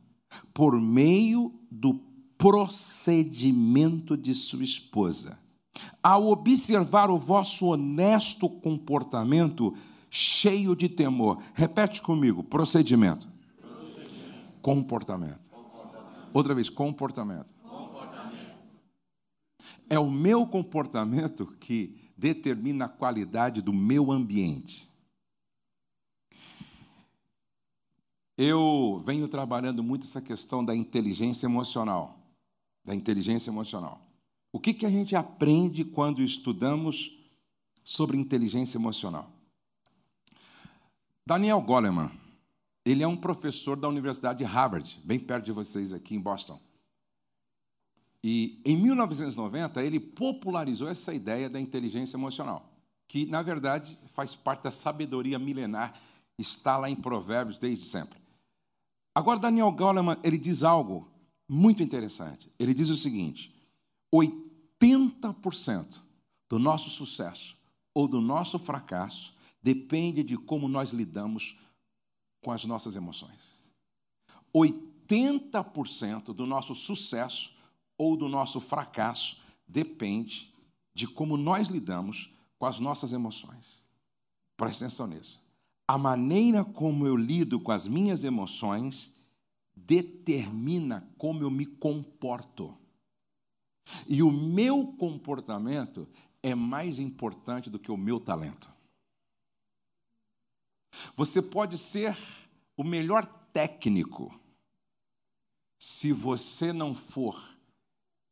por meio do procedimento de sua esposa. Ao observar o vosso honesto comportamento cheio de temor. Repete comigo: procedimento. procedimento. Comportamento. comportamento. Outra vez, comportamento. comportamento. É o meu comportamento que determina a qualidade do meu ambiente. Eu venho trabalhando muito essa questão da inteligência emocional. Da inteligência emocional. O que, que a gente aprende quando estudamos sobre inteligência emocional? Daniel Goleman, ele é um professor da Universidade de Harvard, bem perto de vocês aqui em Boston. E em 1990 ele popularizou essa ideia da inteligência emocional, que na verdade faz parte da sabedoria milenar, está lá em Provérbios desde sempre. Agora, Daniel Goleman, ele diz algo muito interessante. Ele diz o seguinte: 80% do nosso sucesso ou do nosso fracasso depende de como nós lidamos com as nossas emoções. 80% do nosso sucesso ou do nosso fracasso depende de como nós lidamos com as nossas emoções. Preste atenção nisso a maneira como eu lido com as minhas emoções determina como eu me comporto. E o meu comportamento é mais importante do que o meu talento. Você pode ser o melhor técnico, se você não for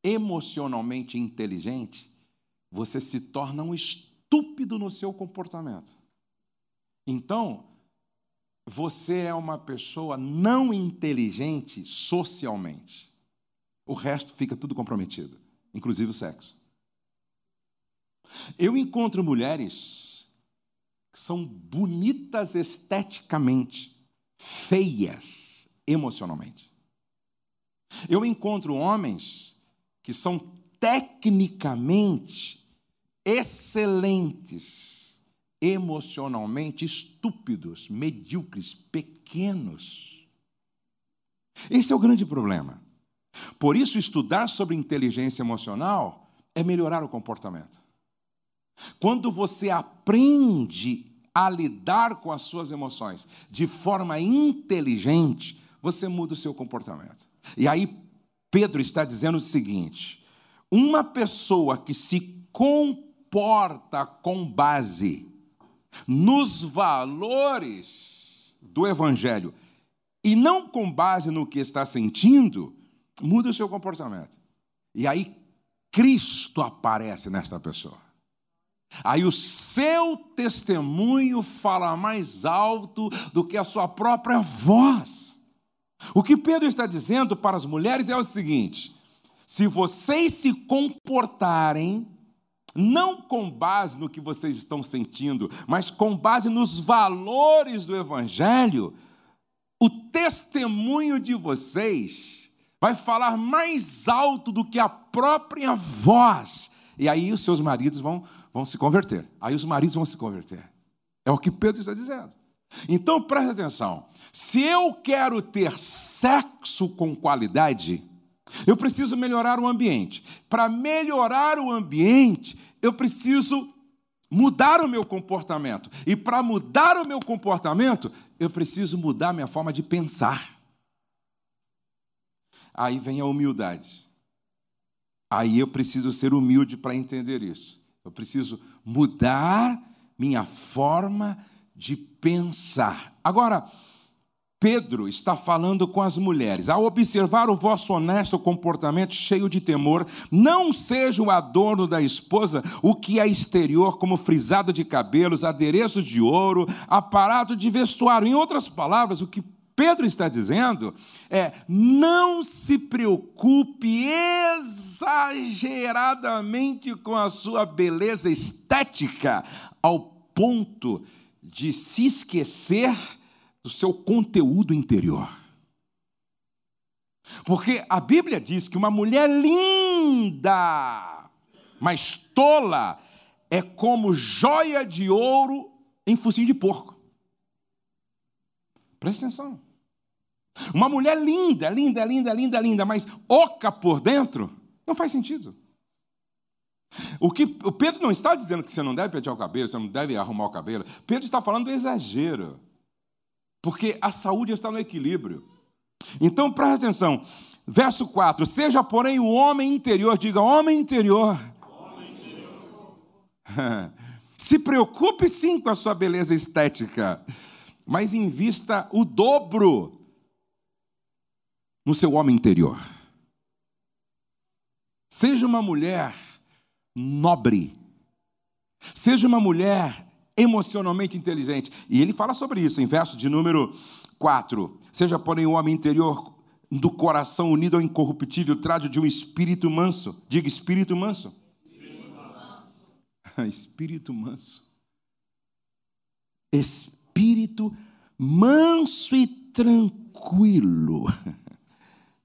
emocionalmente inteligente, você se torna um estúpido no seu comportamento. Então, você é uma pessoa não inteligente socialmente. O resto fica tudo comprometido, inclusive o sexo. Eu encontro mulheres que são bonitas esteticamente, feias emocionalmente. Eu encontro homens que são tecnicamente excelentes, emocionalmente estúpidos, medíocres, pequenos. Esse é o grande problema. Por isso, estudar sobre inteligência emocional é melhorar o comportamento. Quando você aprende a lidar com as suas emoções de forma inteligente, você muda o seu comportamento. E aí, Pedro está dizendo o seguinte: uma pessoa que se comporta com base nos valores do Evangelho e não com base no que está sentindo, muda o seu comportamento. E aí, Cristo aparece nesta pessoa. Aí o seu testemunho fala mais alto do que a sua própria voz. O que Pedro está dizendo para as mulheres é o seguinte: se vocês se comportarem não com base no que vocês estão sentindo, mas com base nos valores do Evangelho, o testemunho de vocês vai falar mais alto do que a própria voz. E aí os seus maridos vão vão se converter. Aí os maridos vão se converter. É o que Pedro está dizendo. Então preste atenção: se eu quero ter sexo com qualidade, eu preciso melhorar o ambiente. Para melhorar o ambiente, eu preciso mudar o meu comportamento. E para mudar o meu comportamento, eu preciso mudar a minha forma de pensar. Aí vem a humildade. Aí eu preciso ser humilde para entender isso. Eu preciso mudar minha forma de pensar. Agora, Pedro está falando com as mulheres. Ao observar o vosso honesto comportamento cheio de temor, não seja o adorno da esposa o que é exterior, como frisado de cabelos, adereços de ouro, aparato de vestuário. Em outras palavras, o que Pedro está dizendo é: não se preocupe exageradamente com a sua beleza estética, ao ponto de se esquecer do seu conteúdo interior. Porque a Bíblia diz que uma mulher linda, mas tola, é como joia de ouro em focinho de porco. Presta atenção. Uma mulher linda, linda, linda, linda, linda, mas oca por dentro, não faz sentido. O que o Pedro não está dizendo que você não deve pentear o cabelo, você não deve arrumar o cabelo. Pedro está falando do exagero. Porque a saúde está no equilíbrio. Então preste atenção. Verso 4: Seja, porém, o homem interior, diga homem interior. Homem [LAUGHS] interior. Se preocupe sim com a sua beleza estética, mas invista o dobro no seu homem interior. Seja uma mulher nobre, seja uma mulher emocionalmente inteligente. E ele fala sobre isso em verso de número 4. Seja, porém, o homem interior do coração unido ao incorruptível, trajo de um espírito manso. Diga espírito manso. [LAUGHS] Espírito manso. espírito manso. E tranquilo.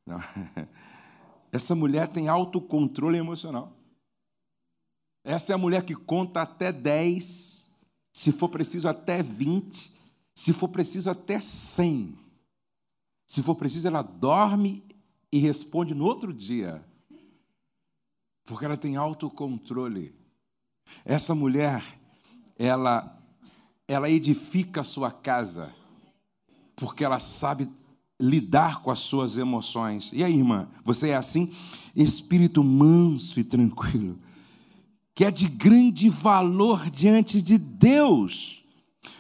[LAUGHS] Essa mulher tem autocontrole emocional. Essa é a mulher que conta até 10, se for preciso até 20, se for preciso até 100. Se for preciso, ela dorme e responde no outro dia. Porque ela tem autocontrole. Essa mulher, ela ela edifica a sua casa, porque ela sabe lidar com as suas emoções. E aí, irmã, você é assim? Espírito manso e tranquilo, que é de grande valor diante de Deus.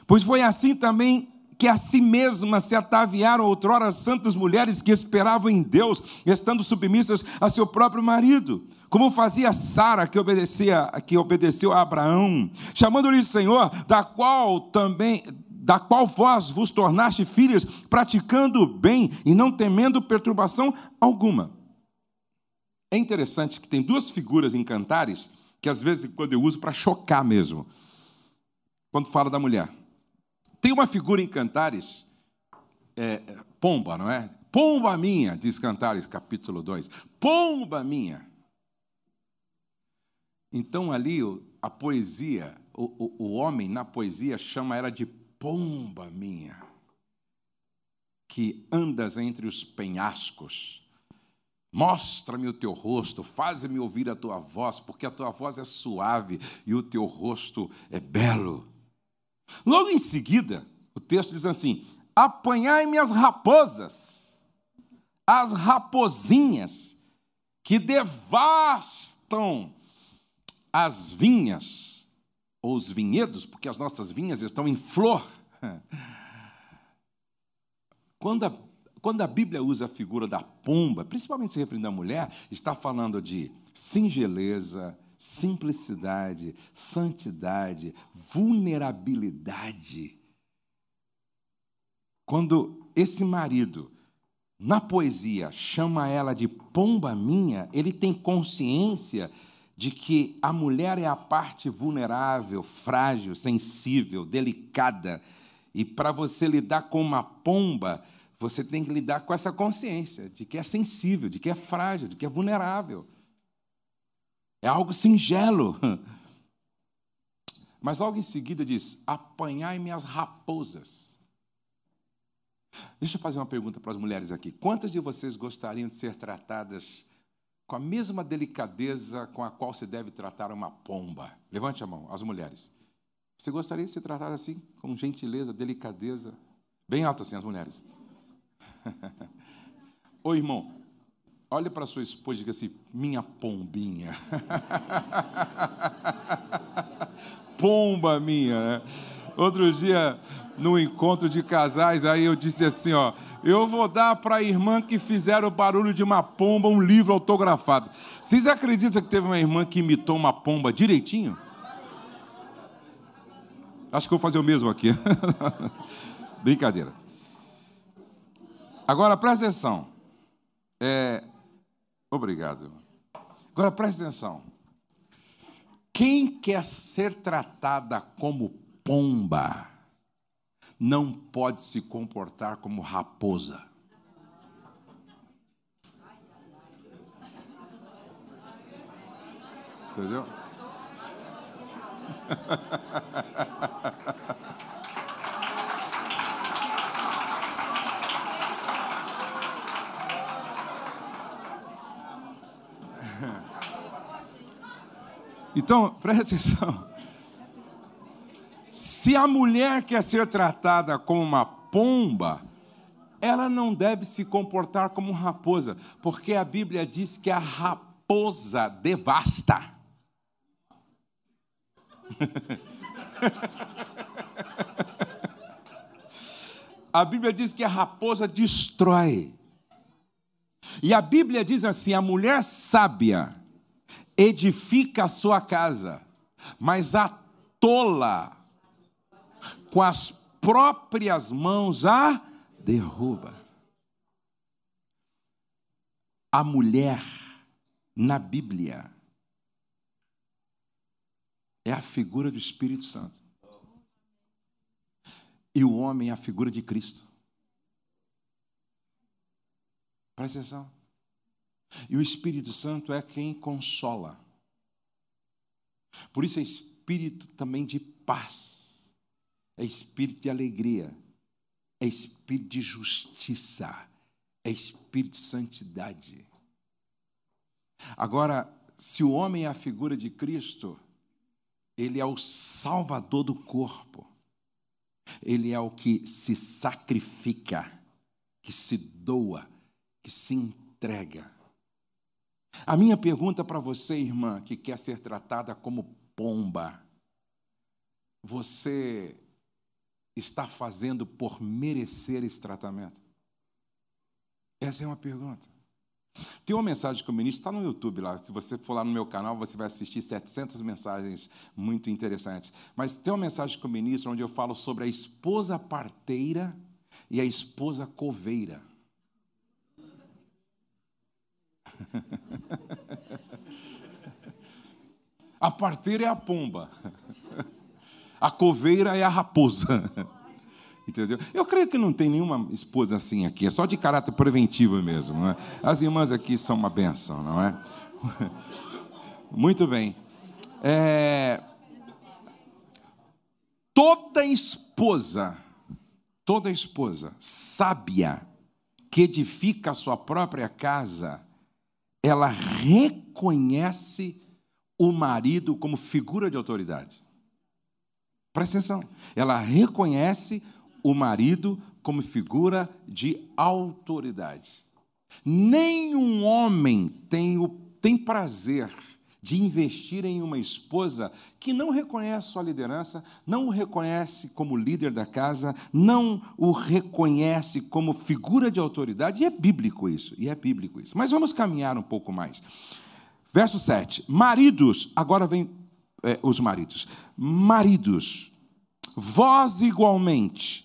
Pois foi assim também que a si mesmas se ataviaram outrora santas mulheres que esperavam em Deus, estando submissas a seu próprio marido, como fazia Sara que obedecia, que obedeceu a Abraão, chamando-lhe Senhor, da qual também da qual vós vos tornaste filhos, praticando o bem e não temendo perturbação alguma. É interessante que tem duas figuras em cantares que às vezes quando eu uso para chocar mesmo. Quando fala da mulher. Tem uma figura em Cantares, é, pomba, não é? Pomba minha, diz Cantares capítulo 2. Pomba minha. Então ali a poesia, o, o, o homem na poesia chama ela de pomba minha, que andas entre os penhascos. Mostra-me o teu rosto, faz-me ouvir a tua voz, porque a tua voz é suave e o teu rosto é belo. Logo em seguida, o texto diz assim: Apanhai-me as raposas, as rapozinhas que devastam as vinhas, ou os vinhedos, porque as nossas vinhas estão em flor. [LAUGHS] Quando a, quando a Bíblia usa a figura da pomba, principalmente se referindo à mulher, está falando de singeleza, simplicidade, santidade, vulnerabilidade. Quando esse marido, na poesia, chama ela de pomba minha, ele tem consciência de que a mulher é a parte vulnerável, frágil, sensível, delicada. E para você lidar com uma pomba, você tem que lidar com essa consciência de que é sensível, de que é frágil, de que é vulnerável. É algo singelo. [LAUGHS] Mas logo em seguida diz: apanhai-me as raposas. Deixa eu fazer uma pergunta para as mulheres aqui. Quantas de vocês gostariam de ser tratadas com a mesma delicadeza com a qual se deve tratar uma pomba? Levante a mão, as mulheres. Você gostaria de ser tratada assim, com gentileza, delicadeza? Bem alto assim, as mulheres. Ô irmão, Olhe para sua esposa e diga assim: minha pombinha. [LAUGHS] Pomba minha, né? Outro dia, no encontro de casais, aí eu disse assim: ó, eu vou dar para a irmã que fizeram o barulho de uma pomba um livro autografado. Vocês acreditam que teve uma irmã que imitou uma pomba direitinho? Acho que vou fazer o mesmo aqui. [LAUGHS] Brincadeira. Agora presta atenção. É, Obrigado. Agora preste atenção. Quem quer ser tratada como pomba não pode se comportar como raposa. Entendeu? [LAUGHS] [LAUGHS] Então, presta atenção. Se a mulher quer ser tratada como uma pomba, ela não deve se comportar como raposa, porque a Bíblia diz que a raposa devasta. [LAUGHS] a Bíblia diz que a raposa destrói. E a Bíblia diz assim: a mulher sábia edifica a sua casa, mas a tola com as próprias mãos a derruba. A mulher na Bíblia é a figura do Espírito Santo. E o homem é a figura de Cristo. Presta atenção. E o Espírito Santo é quem consola. Por isso é espírito também de paz, é espírito de alegria, é espírito de justiça, é espírito de santidade. Agora, se o homem é a figura de Cristo, ele é o salvador do corpo. Ele é o que se sacrifica, que se doa, que se entrega. A minha pergunta para você, irmã, que quer ser tratada como pomba, você está fazendo por merecer esse tratamento? Essa é uma pergunta. Tem uma mensagem que eu ministro, está no YouTube lá. Se você for lá no meu canal, você vai assistir 700 mensagens muito interessantes. Mas tem uma mensagem que eu ministro onde eu falo sobre a esposa parteira e a esposa coveira. [LAUGHS] A parteira é a pomba, a coveira é a raposa. Entendeu? Eu creio que não tem nenhuma esposa assim aqui, é só de caráter preventivo mesmo. Não é? As irmãs aqui são uma benção, não é? [LAUGHS] Muito bem. É... Toda esposa, toda esposa sábia que edifica a sua própria casa, ela reconhece o marido como figura de autoridade. Presta atenção. Ela reconhece o marido como figura de autoridade. Nenhum homem tem, o, tem prazer de investir em uma esposa que não reconhece sua liderança, não o reconhece como líder da casa, não o reconhece como figura de autoridade, e é bíblico isso, e é bíblico isso. Mas vamos caminhar um pouco mais. Verso 7. Maridos, agora vem é, os maridos. Maridos, vós igualmente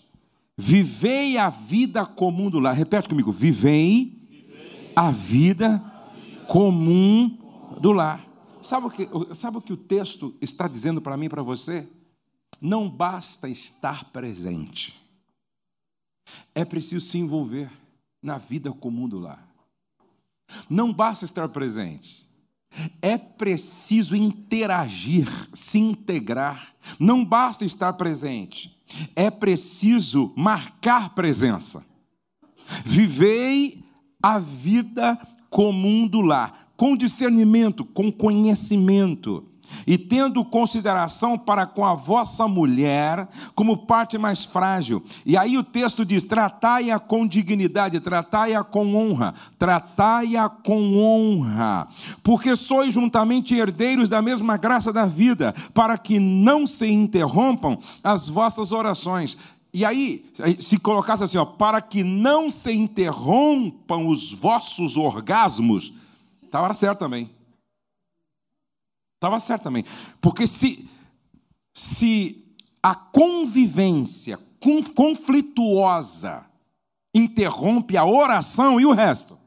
Vivei a vida comum do lar. Repete comigo. Vivei, Vivei a, vida a vida comum do lar. Sabe o que, sabe o, que o texto está dizendo para mim e para você? Não basta estar presente. É preciso se envolver na vida comum do lar. Não basta estar presente. É preciso interagir, se integrar. Não basta estar presente é preciso marcar presença. Vivei a vida comum do lar, com discernimento, com conhecimento e tendo consideração para com a vossa mulher como parte mais frágil. E aí o texto diz: tratai-a com dignidade, tratai-a com honra, tratai-a com honra, porque sois juntamente herdeiros da mesma graça da vida, para que não se interrompam as vossas orações. E aí, se colocasse assim, ó, para que não se interrompam os vossos orgasmos, estava certo também. Estava certo também. Porque se, se a convivência conflituosa interrompe a oração e o resto.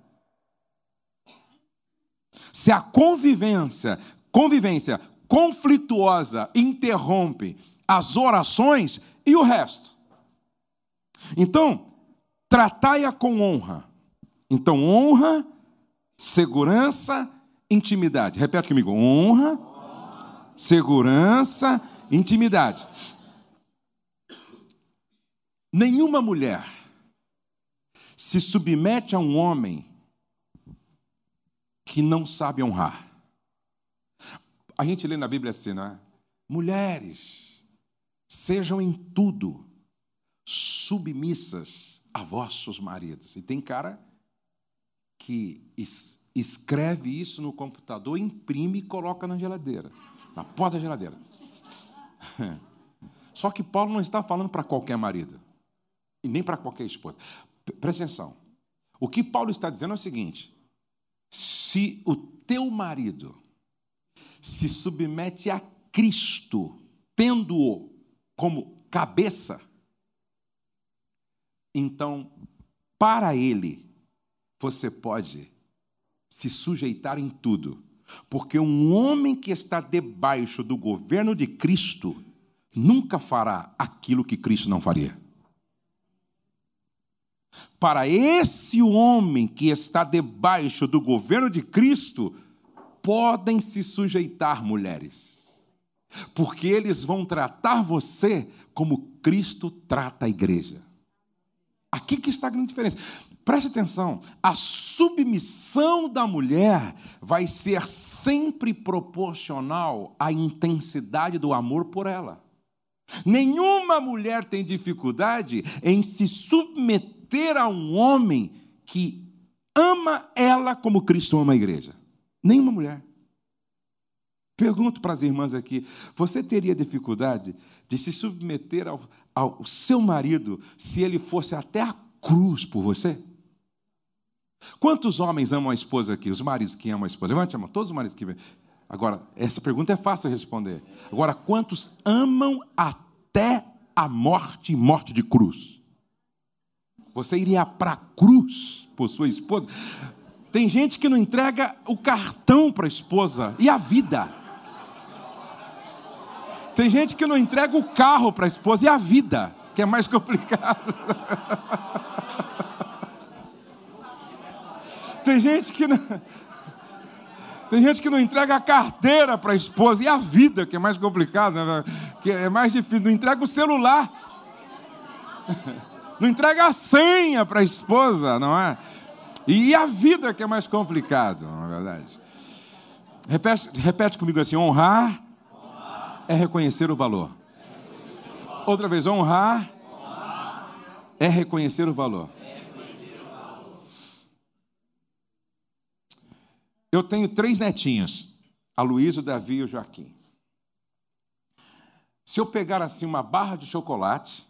Se a convivência, convivência conflituosa interrompe as orações e o resto. Então, tratai-a com honra. Então, honra, segurança intimidade. Repete comigo: honra, segurança, intimidade. Nenhuma mulher se submete a um homem que não sabe honrar. A gente lê na Bíblia assim, não é? Mulheres, sejam em tudo submissas a vossos maridos. E tem cara que escreve isso no computador, imprime e coloca na geladeira, na porta da geladeira. [LAUGHS] Só que Paulo não está falando para qualquer marido, e nem para qualquer esposa. Presta atenção. O que Paulo está dizendo é o seguinte: se o teu marido se submete a Cristo, tendo-o como cabeça, então, para ele, você pode se sujeitar em tudo, porque um homem que está debaixo do governo de Cristo nunca fará aquilo que Cristo não faria. Para esse homem que está debaixo do governo de Cristo, podem se sujeitar mulheres, porque eles vão tratar você como Cristo trata a igreja. Aqui que está a grande diferença. Preste atenção, a submissão da mulher vai ser sempre proporcional à intensidade do amor por ela. Nenhuma mulher tem dificuldade em se submeter a um homem que ama ela como Cristo ama a igreja. Nenhuma mulher. Pergunto para as irmãs aqui: você teria dificuldade de se submeter ao, ao seu marido se ele fosse até a cruz por você? Quantos homens amam a esposa aqui? Os maridos que amam a esposa? Levante a mão, todos os maridos que. Agora, essa pergunta é fácil de responder. Agora, quantos amam até a morte morte de cruz? Você iria para a cruz por sua esposa? Tem gente que não entrega o cartão para a esposa e a vida. Tem gente que não entrega o carro para a esposa e a vida, que é mais complicado. [LAUGHS] Tem gente que não, tem gente que não entrega a carteira para a esposa e a vida, que é mais complicado, né? que é mais difícil. Não entrega o celular. Não entrega a senha para a esposa, não é? E a vida que é mais complicado, na é verdade. Repete, repete comigo assim: honrar é reconhecer o valor. Outra vez, honrar é reconhecer o valor. Eu tenho três netinhos, a Luísa, o Davi e o Joaquim. Se eu pegar assim uma barra de chocolate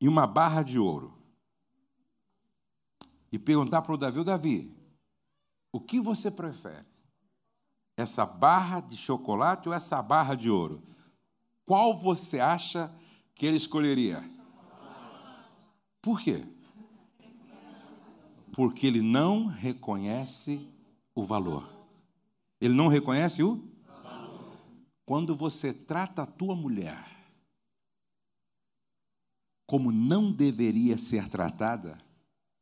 e uma barra de ouro e perguntar para o Davi, o Davi, o que você prefere? essa barra de chocolate ou essa barra de ouro? Qual você acha que ele escolheria? Por quê? Porque ele não reconhece o valor. Ele não reconhece o? Valor. Quando você trata a tua mulher como não deveria ser tratada,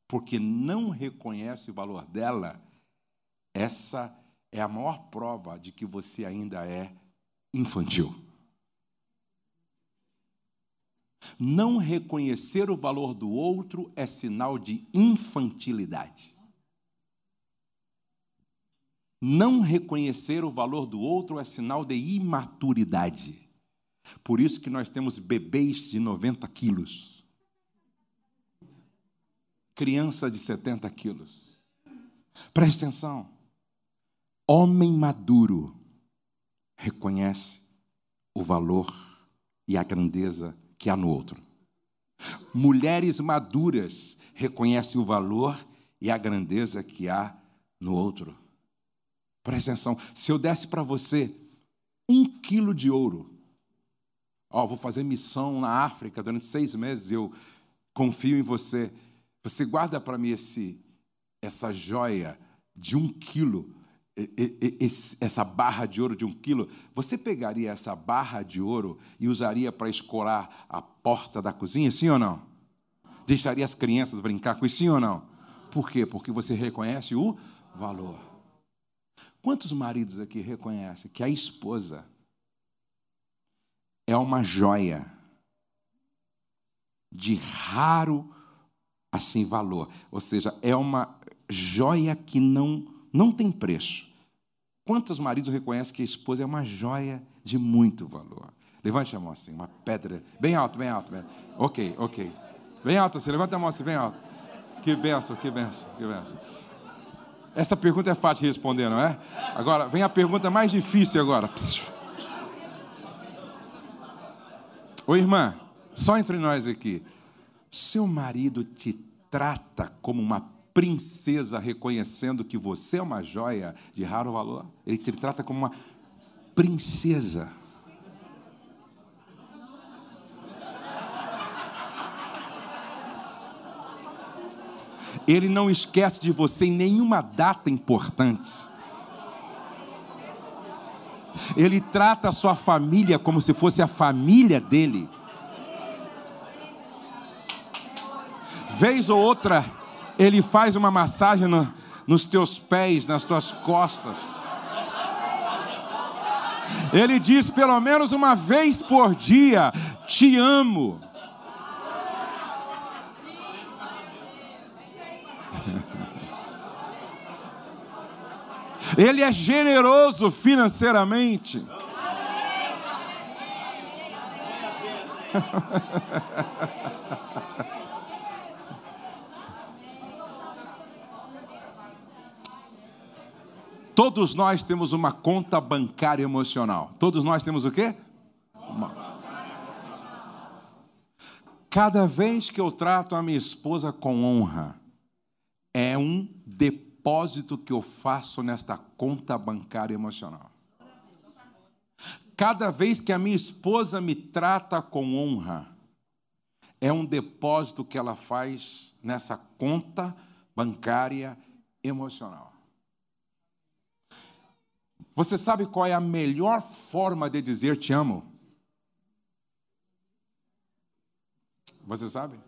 porque não reconhece o valor dela, essa é a maior prova de que você ainda é infantil. Não reconhecer o valor do outro é sinal de infantilidade. Não reconhecer o valor do outro é sinal de imaturidade. Por isso que nós temos bebês de 90 quilos, crianças de 70 quilos. Preste atenção. Homem maduro reconhece o valor e a grandeza que há no outro. Mulheres maduras reconhecem o valor e a grandeza que há no outro. Presta atenção, se eu desse para você um quilo de ouro, ó, vou fazer missão na África durante seis meses, eu confio em você. Você guarda para mim esse, essa joia de um quilo essa barra de ouro de um quilo, você pegaria essa barra de ouro e usaria para escorar a porta da cozinha, sim ou não? Deixaria as crianças brincar com isso, sim ou não? Por quê? Porque você reconhece o valor. Quantos maridos aqui reconhecem que a esposa é uma joia de raro assim valor, ou seja, é uma joia que não não tem preço. Quantos maridos reconhecem que a esposa é uma joia de muito valor? Levante a mão assim, uma pedra. Bem alto, bem alto. Bem alto. Ok, ok. Bem alto assim, levanta a mão assim, bem alto. Que benção, que benção, que benção. Essa pergunta é fácil de responder, não é? Agora, vem a pergunta mais difícil agora. Ô irmã, só entre nós aqui. Seu marido te trata como uma princesa reconhecendo que você é uma joia de raro valor. Ele te trata como uma princesa. Ele não esquece de você em nenhuma data importante. Ele trata a sua família como se fosse a família dele. Vez ou outra, ele faz uma massagem no, nos teus pés, nas tuas costas. Ele diz pelo menos uma vez por dia: Te amo. [LAUGHS] Ele é generoso financeiramente. [LAUGHS] Todos nós temos uma conta bancária emocional. Todos nós temos o quê? Uma... Cada vez que eu trato a minha esposa com honra, é um depósito que eu faço nesta conta bancária emocional. Cada vez que a minha esposa me trata com honra, é um depósito que ela faz nessa conta bancária emocional. Você sabe qual é a melhor forma de dizer te amo? Você sabe?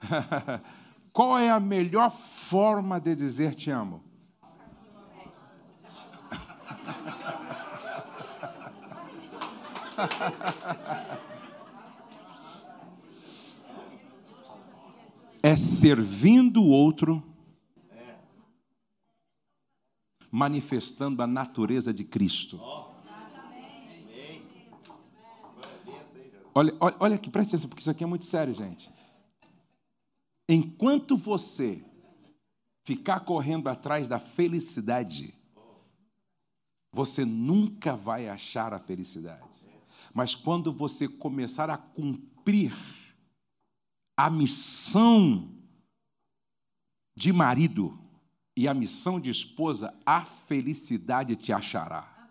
[LAUGHS] qual é a melhor forma de dizer te amo? [LAUGHS] é servindo o outro, manifestando a natureza de Cristo. Olha, olha, olha aqui, presta atenção, porque isso aqui é muito sério, gente. Enquanto você ficar correndo atrás da felicidade, você nunca vai achar a felicidade. Mas quando você começar a cumprir a missão de marido e a missão de esposa, a felicidade te achará.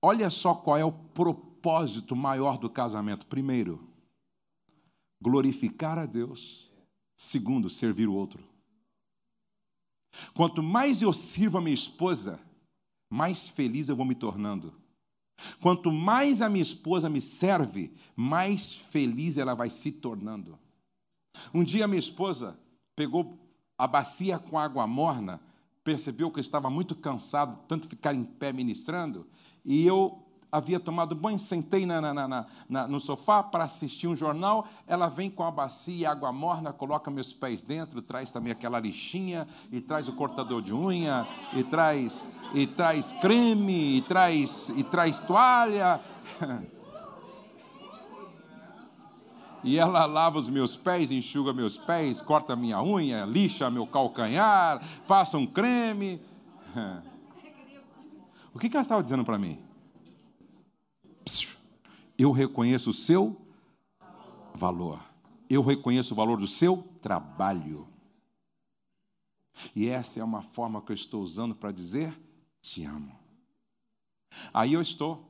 Olha só qual é o propósito maior do casamento. Primeiro, glorificar a Deus. Segundo, servir o outro. Quanto mais eu sirvo a minha esposa, mais feliz eu vou me tornando. Quanto mais a minha esposa me serve, mais feliz ela vai se tornando. Um dia minha esposa pegou a bacia com água morna, percebeu que eu estava muito cansado, tanto ficar em pé ministrando, e eu havia tomado banho, sentei na, na, na, no sofá para assistir um jornal. Ela vem com a bacia água morna, coloca meus pés dentro, traz também aquela lixinha, e traz o cortador de unha, e traz, e traz creme, e traz, e traz toalha. [LAUGHS] E ela lava os meus pés, enxuga meus pés, corta minha unha, lixa meu calcanhar, passa um creme. [LAUGHS] O que ela estava dizendo para mim? eu reconheço o seu valor. Eu reconheço o valor do seu trabalho. E essa é uma forma que eu estou usando para dizer: te amo. Aí eu estou.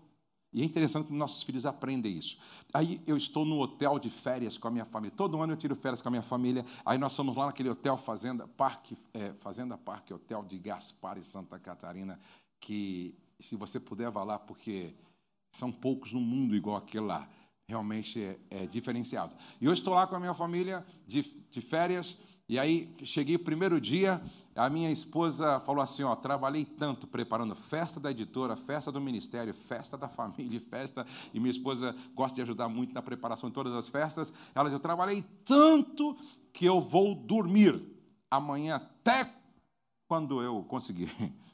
E é interessante que nossos filhos aprendem isso. Aí eu estou no hotel de férias com a minha família. Todo ano eu tiro férias com a minha família. Aí nós somos lá naquele hotel Fazenda Parque, é, Fazenda Parque, hotel de Gaspar e Santa Catarina, que se você puder vá lá, porque são poucos no mundo igual aquele lá. Realmente é, é diferenciado. E eu estou lá com a minha família de, de férias. E aí cheguei o primeiro dia, a minha esposa falou assim: ó, trabalhei tanto preparando festa da editora, festa do ministério, festa da família, [LAUGHS] festa. E minha esposa gosta de ajudar muito na preparação de todas as festas. Ela disse: eu trabalhei tanto que eu vou dormir amanhã até quando eu conseguir. [LAUGHS]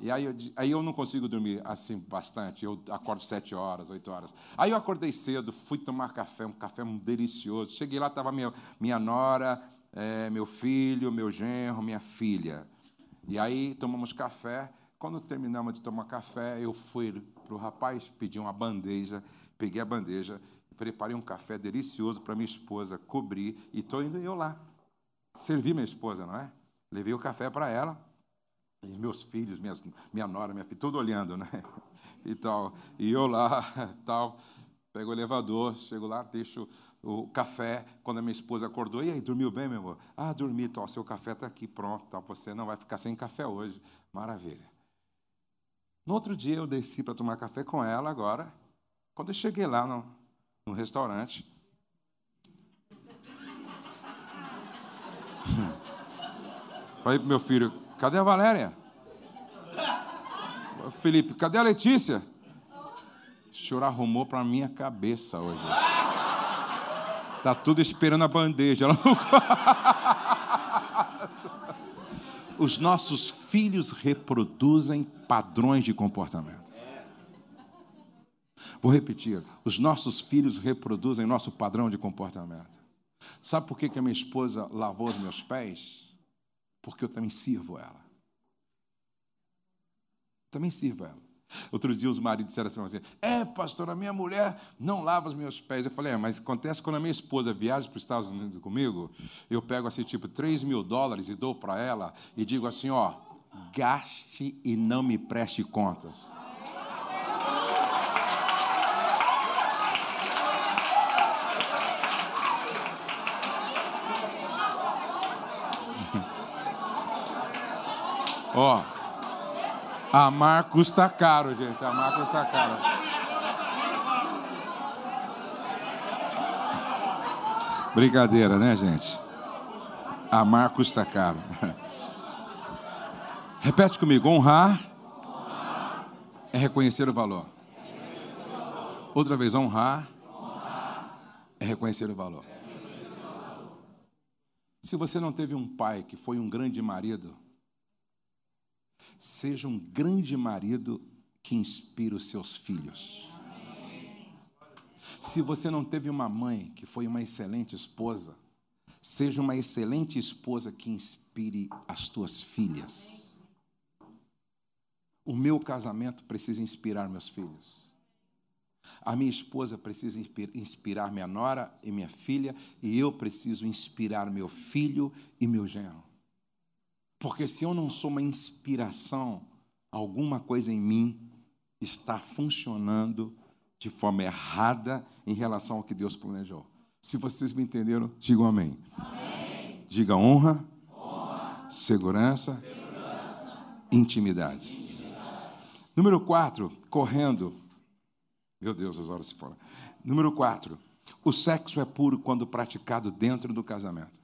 E aí eu, aí eu não consigo dormir assim bastante. Eu acordo sete horas, oito horas. Aí eu acordei cedo, fui tomar café, um café delicioso. Cheguei lá, estava minha, minha nora, é, meu filho, meu genro, minha filha. E aí tomamos café. Quando terminamos de tomar café, eu fui para o rapaz pedir uma bandeja. Peguei a bandeja, preparei um café delicioso para minha esposa cobrir. E estou indo eu lá. Servi minha esposa, não é? Levei o café para ela. E meus filhos, minhas, minha nora, minha filha, tudo olhando, né? [LAUGHS] E tal. E eu lá, [LAUGHS] tal, pego o elevador, chego lá, deixo o café. Quando a minha esposa acordou, e aí, dormiu bem, meu amor? Ah, dormi, tal, seu café está aqui, pronto, tal, você não vai ficar sem café hoje. Maravilha. No outro dia, eu desci para tomar café com ela agora. Quando eu cheguei lá no, no restaurante, [LAUGHS] falei para meu filho, Cadê a Valéria? [LAUGHS] Felipe, cadê a Letícia? Senhor arrumou para minha cabeça hoje. Tá tudo esperando a bandeja. [LAUGHS] Os nossos filhos reproduzem padrões de comportamento. Vou repetir. Os nossos filhos reproduzem nosso padrão de comportamento. Sabe por que, que a minha esposa lavou os meus pés? porque eu também sirvo ela. Também sirvo ela. Outro dia os maridos disseram assim: É, pastor, a minha mulher não lava os meus pés. Eu falei: É, mas acontece quando a minha esposa viaja para os Estados Unidos comigo, eu pego assim, tipo, 3 mil dólares e dou para ela e digo assim: Ó, gaste e não me preste contas. [LAUGHS] Ó, amar custa caro, gente. Amar custa caro. Brincadeira, né, gente? Amar custa caro. [LAUGHS] Repete comigo: honrar é reconhecer o valor. Outra vez, honrar é reconhecer o valor. Se você não teve um pai que foi um grande marido, seja um grande marido que inspira os seus filhos. Se você não teve uma mãe que foi uma excelente esposa, seja uma excelente esposa que inspire as tuas filhas. O meu casamento precisa inspirar meus filhos. A minha esposa precisa inspirar minha nora e minha filha, e eu preciso inspirar meu filho e meu genro. Porque se eu não sou uma inspiração, alguma coisa em mim está funcionando de forma errada em relação ao que Deus planejou. Se vocês me entenderam, digam amém. amém. Diga honra, honra. Segurança, segurança. Intimidade. intimidade. Número 4, correndo. Meu Deus, as horas se foram. Número 4, o sexo é puro quando praticado dentro do casamento.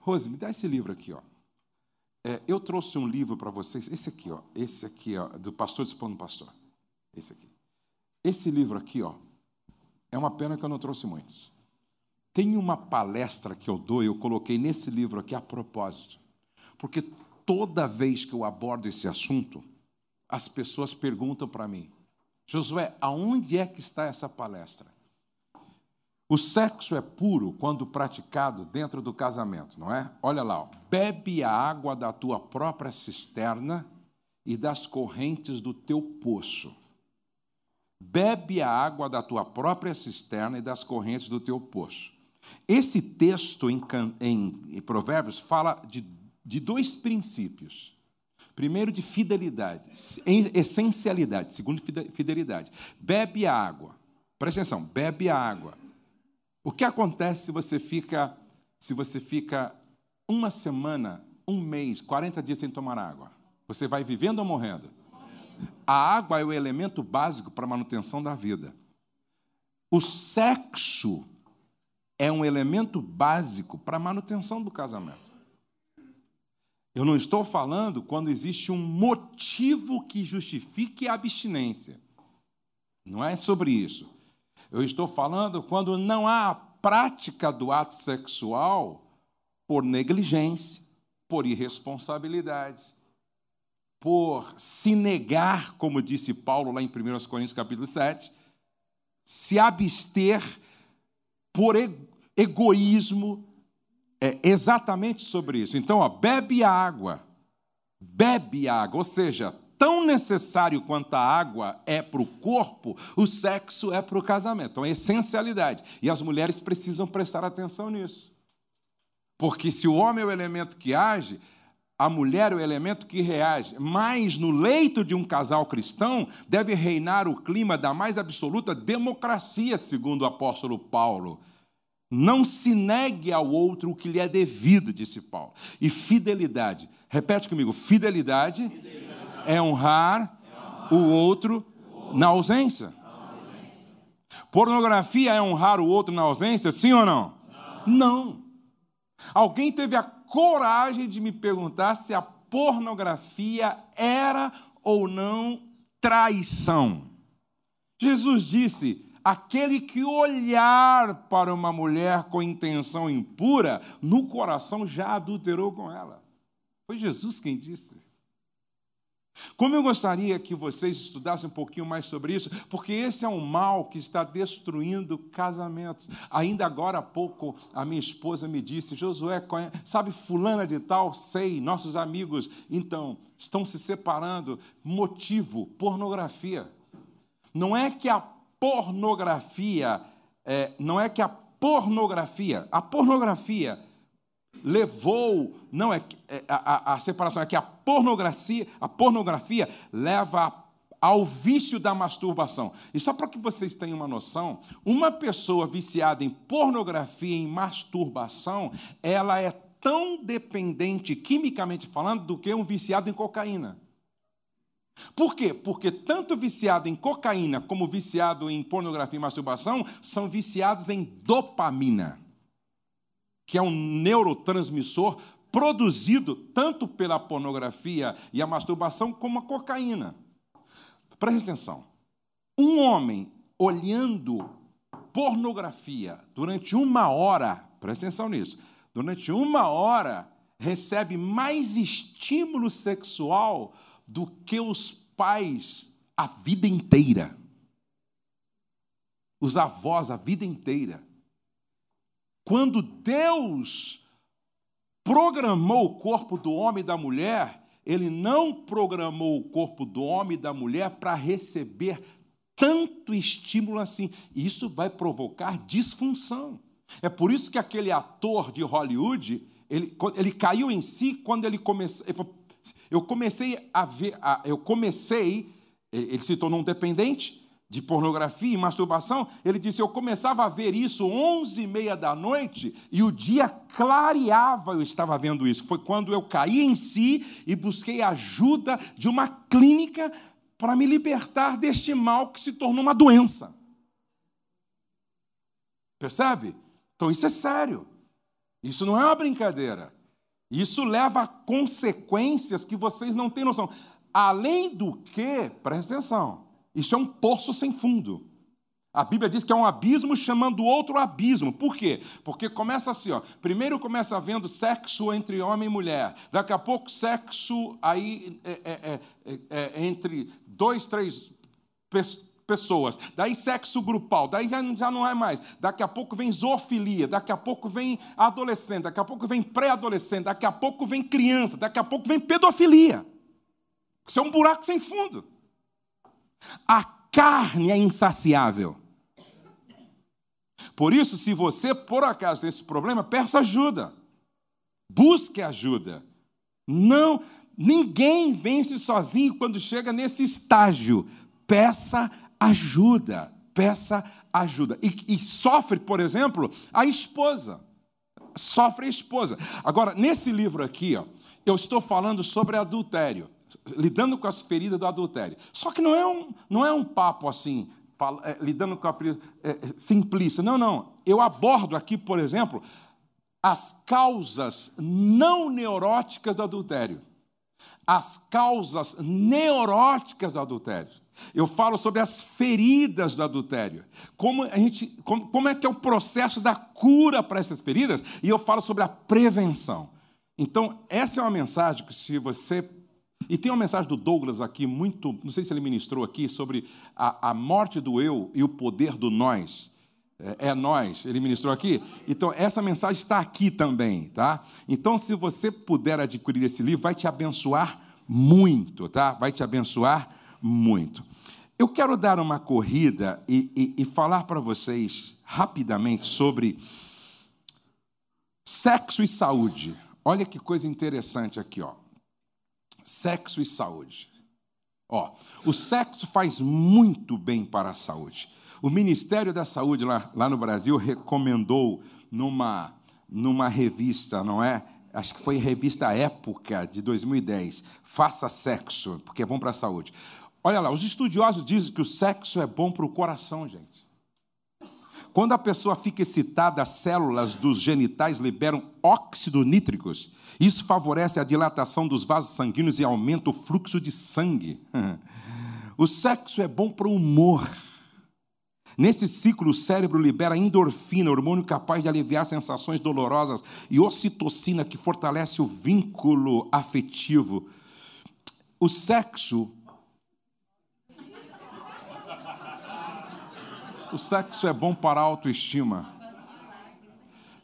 Rose, me dá esse livro aqui, ó. É, eu trouxe um livro para vocês, esse aqui, ó, esse aqui, ó, do Pastor Dispondo Pastor. Esse aqui. Esse livro aqui, ó, é uma pena que eu não trouxe muitos. Tem uma palestra que eu dou, eu coloquei nesse livro aqui a propósito. Porque toda vez que eu abordo esse assunto, as pessoas perguntam para mim: Josué, aonde é que está essa palestra? O sexo é puro quando praticado dentro do casamento, não é? Olha lá, ó. bebe a água da tua própria cisterna e das correntes do teu poço. Bebe a água da tua própria cisterna e das correntes do teu poço. Esse texto em, em, em Provérbios fala de, de dois princípios. Primeiro, de fidelidade, essencialidade. Segundo, fidelidade. Bebe a água. Presta atenção, bebe a água o que acontece se você fica se você fica uma semana, um mês, 40 dias sem tomar água? Você vai vivendo ou morrendo? A água é o elemento básico para a manutenção da vida. O sexo é um elemento básico para a manutenção do casamento. Eu não estou falando quando existe um motivo que justifique a abstinência. Não é sobre isso. Eu estou falando quando não há a prática do ato sexual por negligência, por irresponsabilidade, por se negar, como disse Paulo lá em 1 Coríntios capítulo 7, se abster por egoísmo, é exatamente sobre isso. Então, ó, bebe água, bebe água, ou seja, tão necessário quanto a água é para o corpo, o sexo é para o casamento. Então, é essencialidade. E as mulheres precisam prestar atenção nisso. Porque se o homem é o elemento que age, a mulher é o elemento que reage. Mas no leito de um casal cristão deve reinar o clima da mais absoluta democracia, segundo o apóstolo Paulo. Não se negue ao outro o que lhe é devido, disse Paulo. E fidelidade. Repete comigo: fidelidade. fidelidade é honrar o outro na ausência. Pornografia é honrar o outro na ausência, sim ou não? Não. Alguém teve a coragem de me perguntar se a pornografia era ou não traição. Jesus disse: aquele que olhar para uma mulher com intenção impura, no coração já adulterou com ela. Foi Jesus quem disse. Como eu gostaria que vocês estudassem um pouquinho mais sobre isso, porque esse é um mal que está destruindo casamentos. Ainda agora há pouco a minha esposa me disse: Josué, sabe fulana de tal? Sei, nossos amigos, então, estão se separando. Motivo: pornografia. Não é que a pornografia, é, não é que a pornografia, a pornografia levou, não é, é a, a, separação, é que a pornografia, a pornografia leva ao vício da masturbação. E só para que vocês tenham uma noção, uma pessoa viciada em pornografia, em masturbação, ela é tão dependente, quimicamente falando, do que um viciado em cocaína. Por quê? Porque tanto viciado em cocaína como viciado em pornografia e masturbação são viciados em dopamina que é um neurotransmissor produzido tanto pela pornografia e a masturbação como a cocaína. Preste atenção. Um homem olhando pornografia durante uma hora, preste atenção nisso, durante uma hora recebe mais estímulo sexual do que os pais a vida inteira. Os avós a vida inteira. Quando Deus programou o corpo do homem e da mulher, ele não programou o corpo do homem e da mulher para receber tanto estímulo assim. Isso vai provocar disfunção. É por isso que aquele ator de Hollywood, ele, ele caiu em si quando ele começou. Eu comecei a ver, eu comecei, ele se tornou um dependente, de pornografia e masturbação, ele disse: Eu começava a ver isso onze e meia da noite e o dia clareava, eu estava vendo isso. Foi quando eu caí em si e busquei ajuda de uma clínica para me libertar deste mal que se tornou uma doença. Percebe? Então isso é sério. Isso não é uma brincadeira. Isso leva a consequências que vocês não têm noção. Além do que, presta atenção, isso é um poço sem fundo. A Bíblia diz que é um abismo chamando outro abismo. Por quê? Porque começa assim, ó. Primeiro começa havendo sexo entre homem e mulher. Daqui a pouco sexo aí é, é, é, é entre dois, três pessoas. Daí sexo grupal. Daí já, já não é mais. Daqui a pouco vem zoofilia. Daqui a pouco vem adolescente. Daqui a pouco vem pré-adolescente. Daqui a pouco vem criança. Daqui a pouco vem pedofilia. Isso é um buraco sem fundo. A carne é insaciável. Por isso, se você por acaso tem esse problema, peça ajuda. Busque ajuda. Não, ninguém vence sozinho quando chega nesse estágio. Peça ajuda. Peça ajuda. E, e sofre, por exemplo, a esposa. Sofre a esposa. Agora, nesse livro aqui, ó, eu estou falando sobre adultério lidando com as feridas do adultério. Só que não é um, não é um papo assim, fala, é, lidando com a ferida é, simplista. Não, não. Eu abordo aqui, por exemplo, as causas não neuróticas do adultério. As causas neuróticas do adultério. Eu falo sobre as feridas do adultério. Como, a gente, como, como é que é o processo da cura para essas feridas? E eu falo sobre a prevenção. Então, essa é uma mensagem que, se você e tem uma mensagem do Douglas aqui, muito, não sei se ele ministrou aqui, sobre a, a morte do eu e o poder do nós. É, é nós, ele ministrou aqui. Então, essa mensagem está aqui também, tá? Então, se você puder adquirir esse livro, vai te abençoar muito, tá? Vai te abençoar muito. Eu quero dar uma corrida e, e, e falar para vocês rapidamente sobre sexo e saúde. Olha que coisa interessante aqui, ó. Sexo e saúde. Ó, o sexo faz muito bem para a saúde. O Ministério da Saúde lá, lá no Brasil recomendou numa, numa revista, não é? Acho que foi revista Época de 2010. Faça sexo, porque é bom para a saúde. Olha lá, os estudiosos dizem que o sexo é bom para o coração, gente. Quando a pessoa fica excitada, as células dos genitais liberam óxido nítricos. Isso favorece a dilatação dos vasos sanguíneos e aumenta o fluxo de sangue. [LAUGHS] O sexo é bom para o humor. Nesse ciclo, o cérebro libera endorfina, hormônio capaz de aliviar sensações dolorosas, e ocitocina, que fortalece o vínculo afetivo. o sexo. [LAUGHS] O sexo é bom para a autoestima.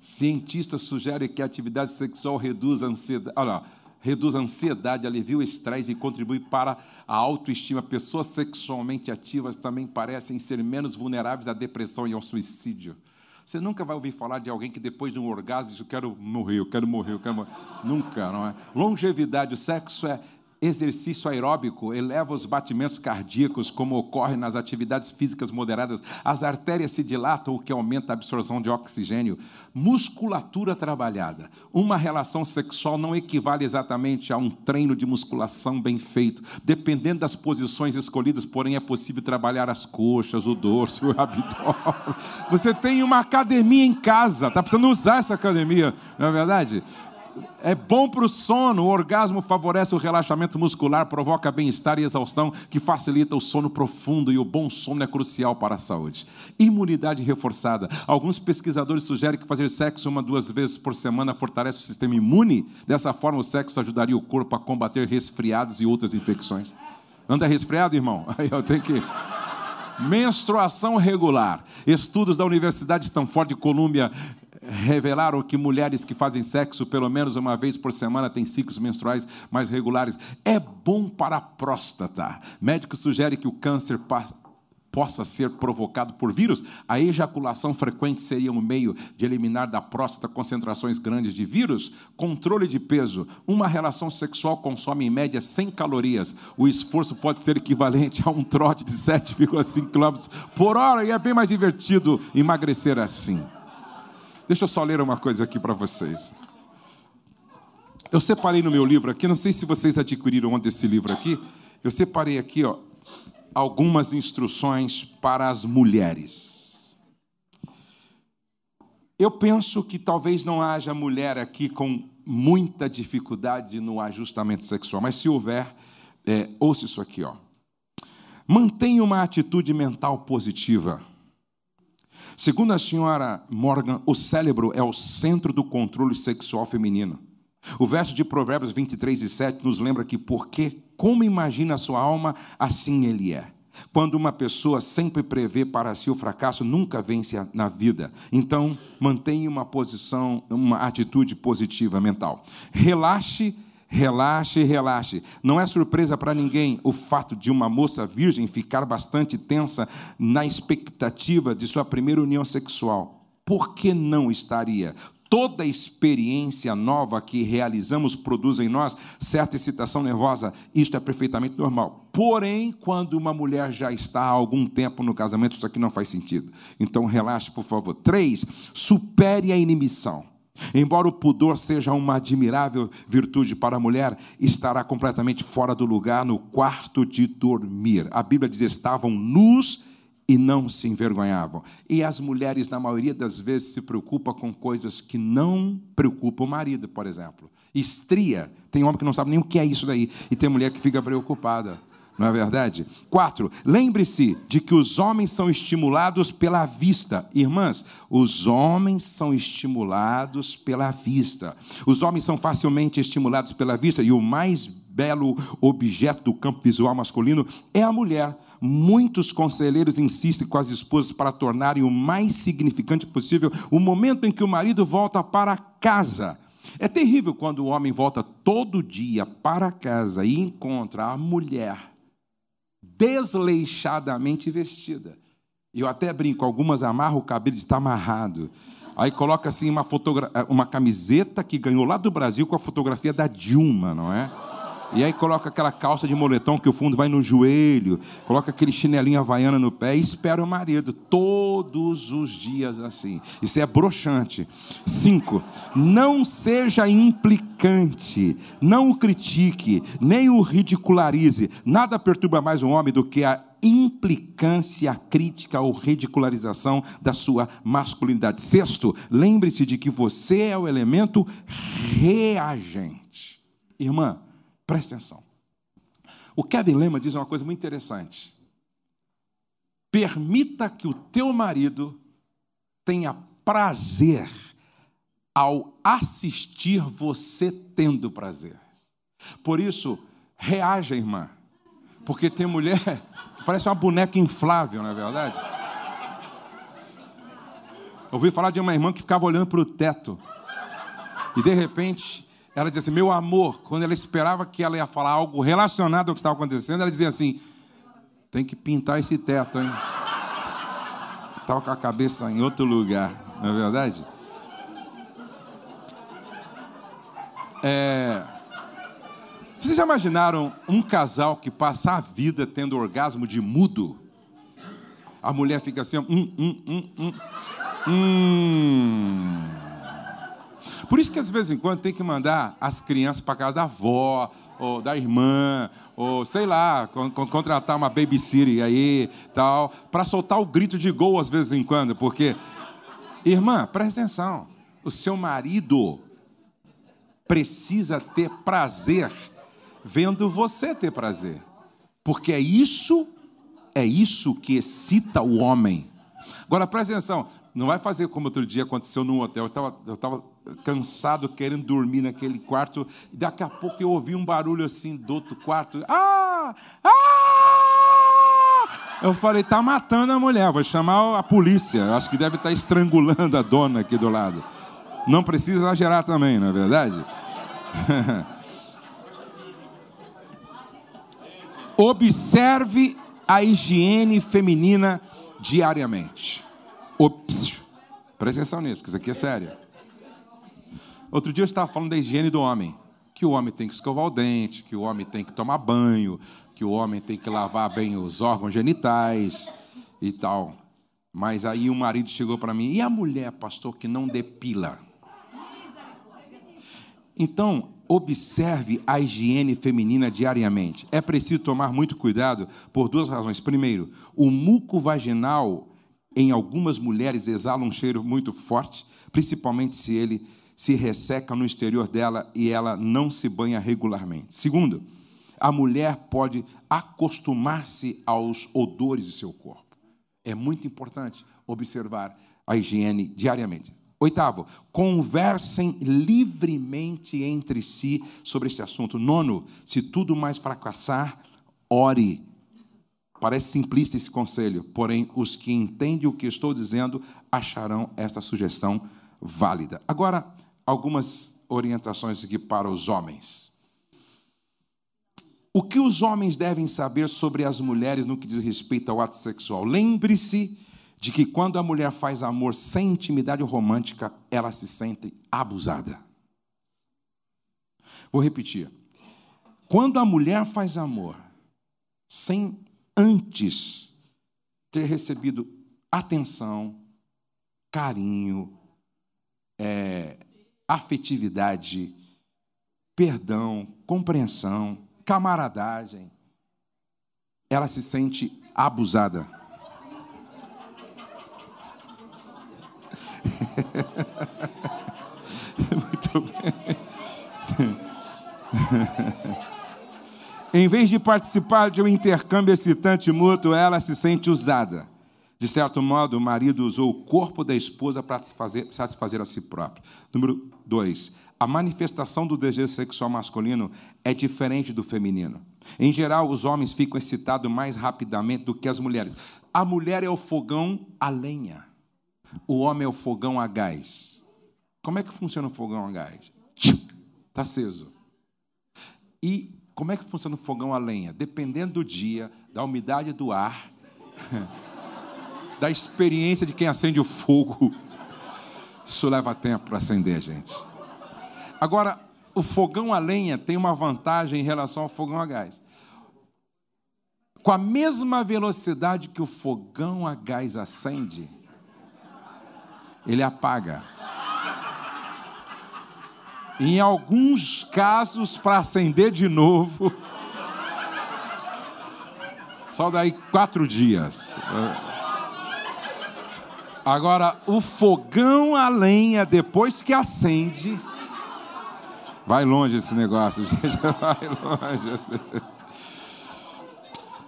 Cientistas sugerem que a atividade sexual reduz a ansiedade. Olha, reduz a ansiedade, alivia o estresse e contribui para a autoestima. Pessoas sexualmente ativas também parecem ser menos vulneráveis à depressão e ao suicídio. Você nunca vai ouvir falar de alguém que depois de um orgasmo diz: Eu quero morrer, eu quero morrer, eu quero morrer. Nunca, não é? Longevidade, o sexo é exercício aeróbico eleva os batimentos cardíacos, como ocorre nas atividades físicas moderadas. As artérias se dilatam, o que aumenta a absorção de oxigênio. Musculatura trabalhada. Uma relação sexual não equivale exatamente a um treino de musculação bem feito. Dependendo das posições escolhidas, porém, é possível trabalhar as coxas, o dorso, o abdômen. Você tem uma academia em casa, está precisando usar essa academia, não é verdade? É bom para o sono. O orgasmo favorece o relaxamento muscular, provoca bem-estar e exaustão, que facilita o sono profundo. E o bom sono é crucial para a saúde. Imunidade reforçada. Alguns pesquisadores sugerem que fazer sexo uma, duas vezes por semana fortalece o sistema imune. Dessa forma, o sexo ajudaria o corpo a combater resfriados e outras infecções. Anda resfriado, irmão? [LAUGHS] Aí eu tenho que. Menstruação regular. Estudos da Universidade de Stanford de Colômbia revelaram que mulheres que fazem sexo pelo menos uma vez por semana têm ciclos menstruais mais regulares. É bom para a próstata. Médicos sugerem que o câncer possa ser provocado por vírus. A ejaculação frequente seria um meio de eliminar da próstata concentrações grandes de vírus. Controle de peso. Uma relação sexual consome em média 100 calorias. O esforço pode ser equivalente a um trote de 7,5 km por hora e é bem mais divertido emagrecer assim. Deixa eu só ler uma coisa aqui para vocês. Eu separei no meu livro aqui, não sei se vocês adquiriram ontem esse livro aqui. Eu separei aqui, ó, algumas instruções para as mulheres. Eu penso que talvez não haja mulher aqui com muita dificuldade no ajustamento sexual, mas se houver, é, ouça isso aqui, ó. Mantenha uma atitude mental positiva. Segundo a senhora Morgan, o cérebro é o centro do controle sexual feminino. O verso de Provérbios 23 e 7 nos lembra que, porque como imagina a sua alma, assim ele é. Quando uma pessoa sempre prevê para si o fracasso, nunca vence na vida. Então, mantenha uma posição, uma atitude positiva mental. Relaxe Relaxe, relaxe. Não é surpresa para ninguém o fato de uma moça virgem ficar bastante tensa na expectativa de sua primeira união sexual. Por que não estaria? Toda experiência nova que realizamos produz em nós certa excitação nervosa. Isto é perfeitamente normal. Porém, quando uma mulher já está há algum tempo no casamento, isso aqui não faz sentido. Então, relaxe, por favor. Três, supere a inibição. Embora o pudor seja uma admirável virtude para a mulher, estará completamente fora do lugar no quarto de dormir. A Bíblia diz: estavam nus e não se envergonhavam. E as mulheres, na maioria das vezes, se preocupam com coisas que não preocupam o marido, por exemplo. Estria. Tem homem que não sabe nem o que é isso daí. E tem mulher que fica preocupada não é verdade? Quatro, lembre-se de que os homens são estimulados pela vista. Irmãs, os homens são estimulados pela vista. Os homens são facilmente estimulados pela vista e o mais belo objeto do campo visual masculino é a mulher. Muitos conselheiros insistem com as esposas para tornarem o mais significante possível o momento em que o marido volta para casa. É terrível quando o homem volta todo dia para casa e encontra a mulher desleixadamente vestida. Eu até brinco, algumas amarram o cabelo de estar amarrado. Aí coloca assim uma, uma camiseta que ganhou lá do Brasil com a fotografia da Dilma, não é? E aí coloca aquela calça de moletom que o fundo vai no joelho, coloca aquele chinelinho havaiana no pé e espera o marido todos os dias assim. Isso é broxante. Cinco, não seja implicante, não o critique, nem o ridicularize. Nada perturba mais um homem do que a implicância, crítica ou ridicularização da sua masculinidade. Sexto, lembre-se de que você é o elemento reagente. Irmã, Preste atenção. O Kevin Lema diz uma coisa muito interessante. Permita que o teu marido tenha prazer ao assistir você tendo prazer. Por isso, Reaja, irmã. Porque tem mulher que parece uma boneca inflável, não é verdade? Eu ouvi falar de uma irmã que ficava olhando para o teto. E de repente, ela dizia assim: Meu amor, quando ela esperava que ela ia falar algo relacionado ao que estava acontecendo, ela dizia assim: Tem que pintar esse teto, hein? Estava com a cabeça em outro lugar, não é verdade? É... Vocês já imaginaram um casal que passa a vida tendo orgasmo de mudo? A mulher fica assim, hum, hum, hum, hum, hum. Por isso que, às vezes em quando, tem que mandar as crianças para casa da avó, ou da irmã, ou sei lá, contratar uma babysitter aí, tal, para soltar o grito de gol às vezes em quando, porque, irmã, presta atenção, o seu marido precisa ter prazer vendo você ter prazer. Porque é isso, é isso que excita o homem. Agora presta atenção, não vai fazer como outro dia aconteceu num hotel. Eu estava cansado, querendo dormir naquele quarto, e daqui a pouco eu ouvi um barulho assim do outro quarto. Ah! Ah! Eu falei, tá matando a mulher, vou chamar a polícia. Acho que deve estar tá estrangulando a dona aqui do lado. Não precisa exagerar também, não é verdade? [LAUGHS] Observe a higiene feminina diariamente. Ops, presta atenção nisso, porque isso aqui é sério. Outro dia eu estava falando da higiene do homem. Que o homem tem que escovar o dente, que o homem tem que tomar banho, que o homem tem que lavar bem os órgãos genitais e tal. Mas aí o marido chegou para mim, e a mulher, pastor, que não depila? Então, observe a higiene feminina diariamente. É preciso tomar muito cuidado por duas razões. Primeiro, o muco vaginal em algumas mulheres exala um cheiro muito forte, principalmente se ele se resseca no exterior dela e ela não se banha regularmente. Segundo, a mulher pode acostumar-se aos odores de seu corpo. É muito importante observar a higiene diariamente. Oitavo, conversem livremente entre si sobre esse assunto. Nono, se tudo mais fracassar, ore. Parece simplista esse conselho, porém, os que entendem o que estou dizendo acharão esta sugestão válida. Agora, algumas orientações aqui para os homens. O que os homens devem saber sobre as mulheres no que diz respeito ao ato sexual? Lembre-se de que quando a mulher faz amor sem intimidade romântica, ela se sente abusada. Vou repetir. Quando a mulher faz amor sem antes ter recebido atenção, carinho, é, afetividade, perdão, compreensão, camaradagem, ela se sente abusada. [LAUGHS] Muito bem. [LAUGHS] em vez de participar de um intercâmbio excitante mútuo, ela se sente usada. De certo modo, o marido usou o corpo da esposa para satisfazer, a si próprio. Número dois, a manifestação do desejo sexual masculino é diferente do feminino. Em geral, os homens ficam excitados mais rapidamente do que as mulheres. A mulher é o fogão a lenha. O homem é o fogão a gás. Como é que funciona o fogão a gás? Está aceso. E como é que funciona o fogão a lenha? Dependendo do dia, da umidade do ar, [LAUGHS] da experiência de quem acende o fogo. Isso leva tempo para acender, gente. Agora, o fogão a lenha tem uma vantagem em relação ao fogão a gás. Com a mesma velocidade que o fogão a gás acende, ele apaga. Em alguns casos, para acender de novo, só daí quatro dias. Agora, o fogão a lenha, depois que acende, vai longe esse negócio, [LAUGHS] gente, vai longe.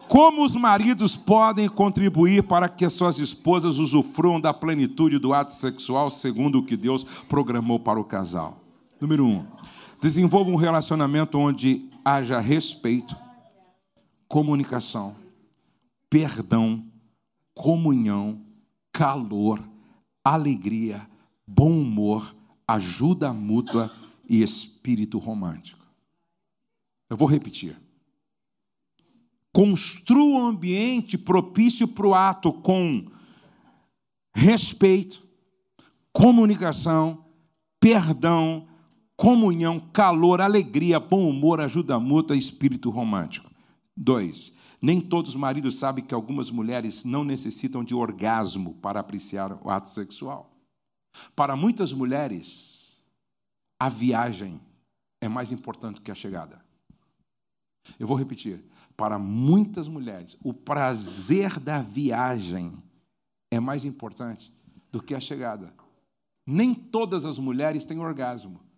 Como os maridos podem contribuir para que as suas esposas usufruam da plenitude do ato sexual segundo o que Deus programou para o casal? Número um, desenvolva um relacionamento onde haja respeito, comunicação, perdão, comunhão, calor, alegria, bom humor, ajuda mútua e espírito romântico. Eu vou repetir. Construa um ambiente propício para o ato com respeito, comunicação, perdão, comunhão, calor, alegria, bom humor, ajuda mútua e espírito romântico. Dois, nem todos os maridos sabem que algumas mulheres não necessitam de orgasmo para apreciar o ato sexual. Para muitas mulheres, a viagem é mais importante que a chegada. Eu vou repetir. Para muitas mulheres, o prazer da viagem é mais importante do que a chegada. Nem todas as mulheres têm orgasmo,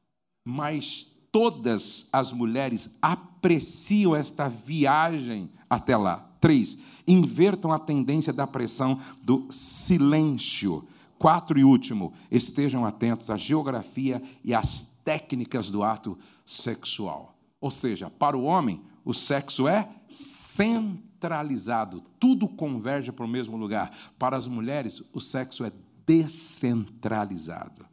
mas todas as mulheres apreciam esta viagem até lá. Três, invertam a tendência da pressão do silêncio. Quatro e último, estejam atentos à geografia e às técnicas do ato sexual. Ou seja, para o homem, o sexo é centralizado, tudo converge para o mesmo lugar. Para as mulheres, o sexo é descentralizado.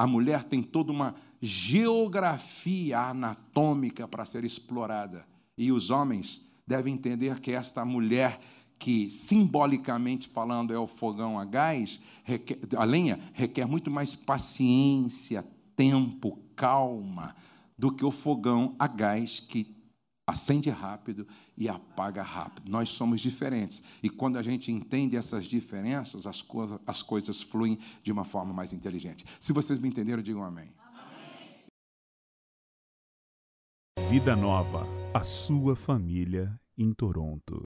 A mulher tem toda uma geografia anatômica para ser explorada. E os homens devem entender que esta mulher, que simbolicamente falando é o fogão a gás, requer, a lenha, requer muito mais paciência, tempo, calma, do que o fogão a gás que acende rápido e apaga rápido. Nós somos diferentes. E quando a gente entende essas diferenças, as, coisas, as coisas fluem de uma forma mais inteligente. Se vocês me entenderam, digam amém. Vida Nova, a sua família em Toronto.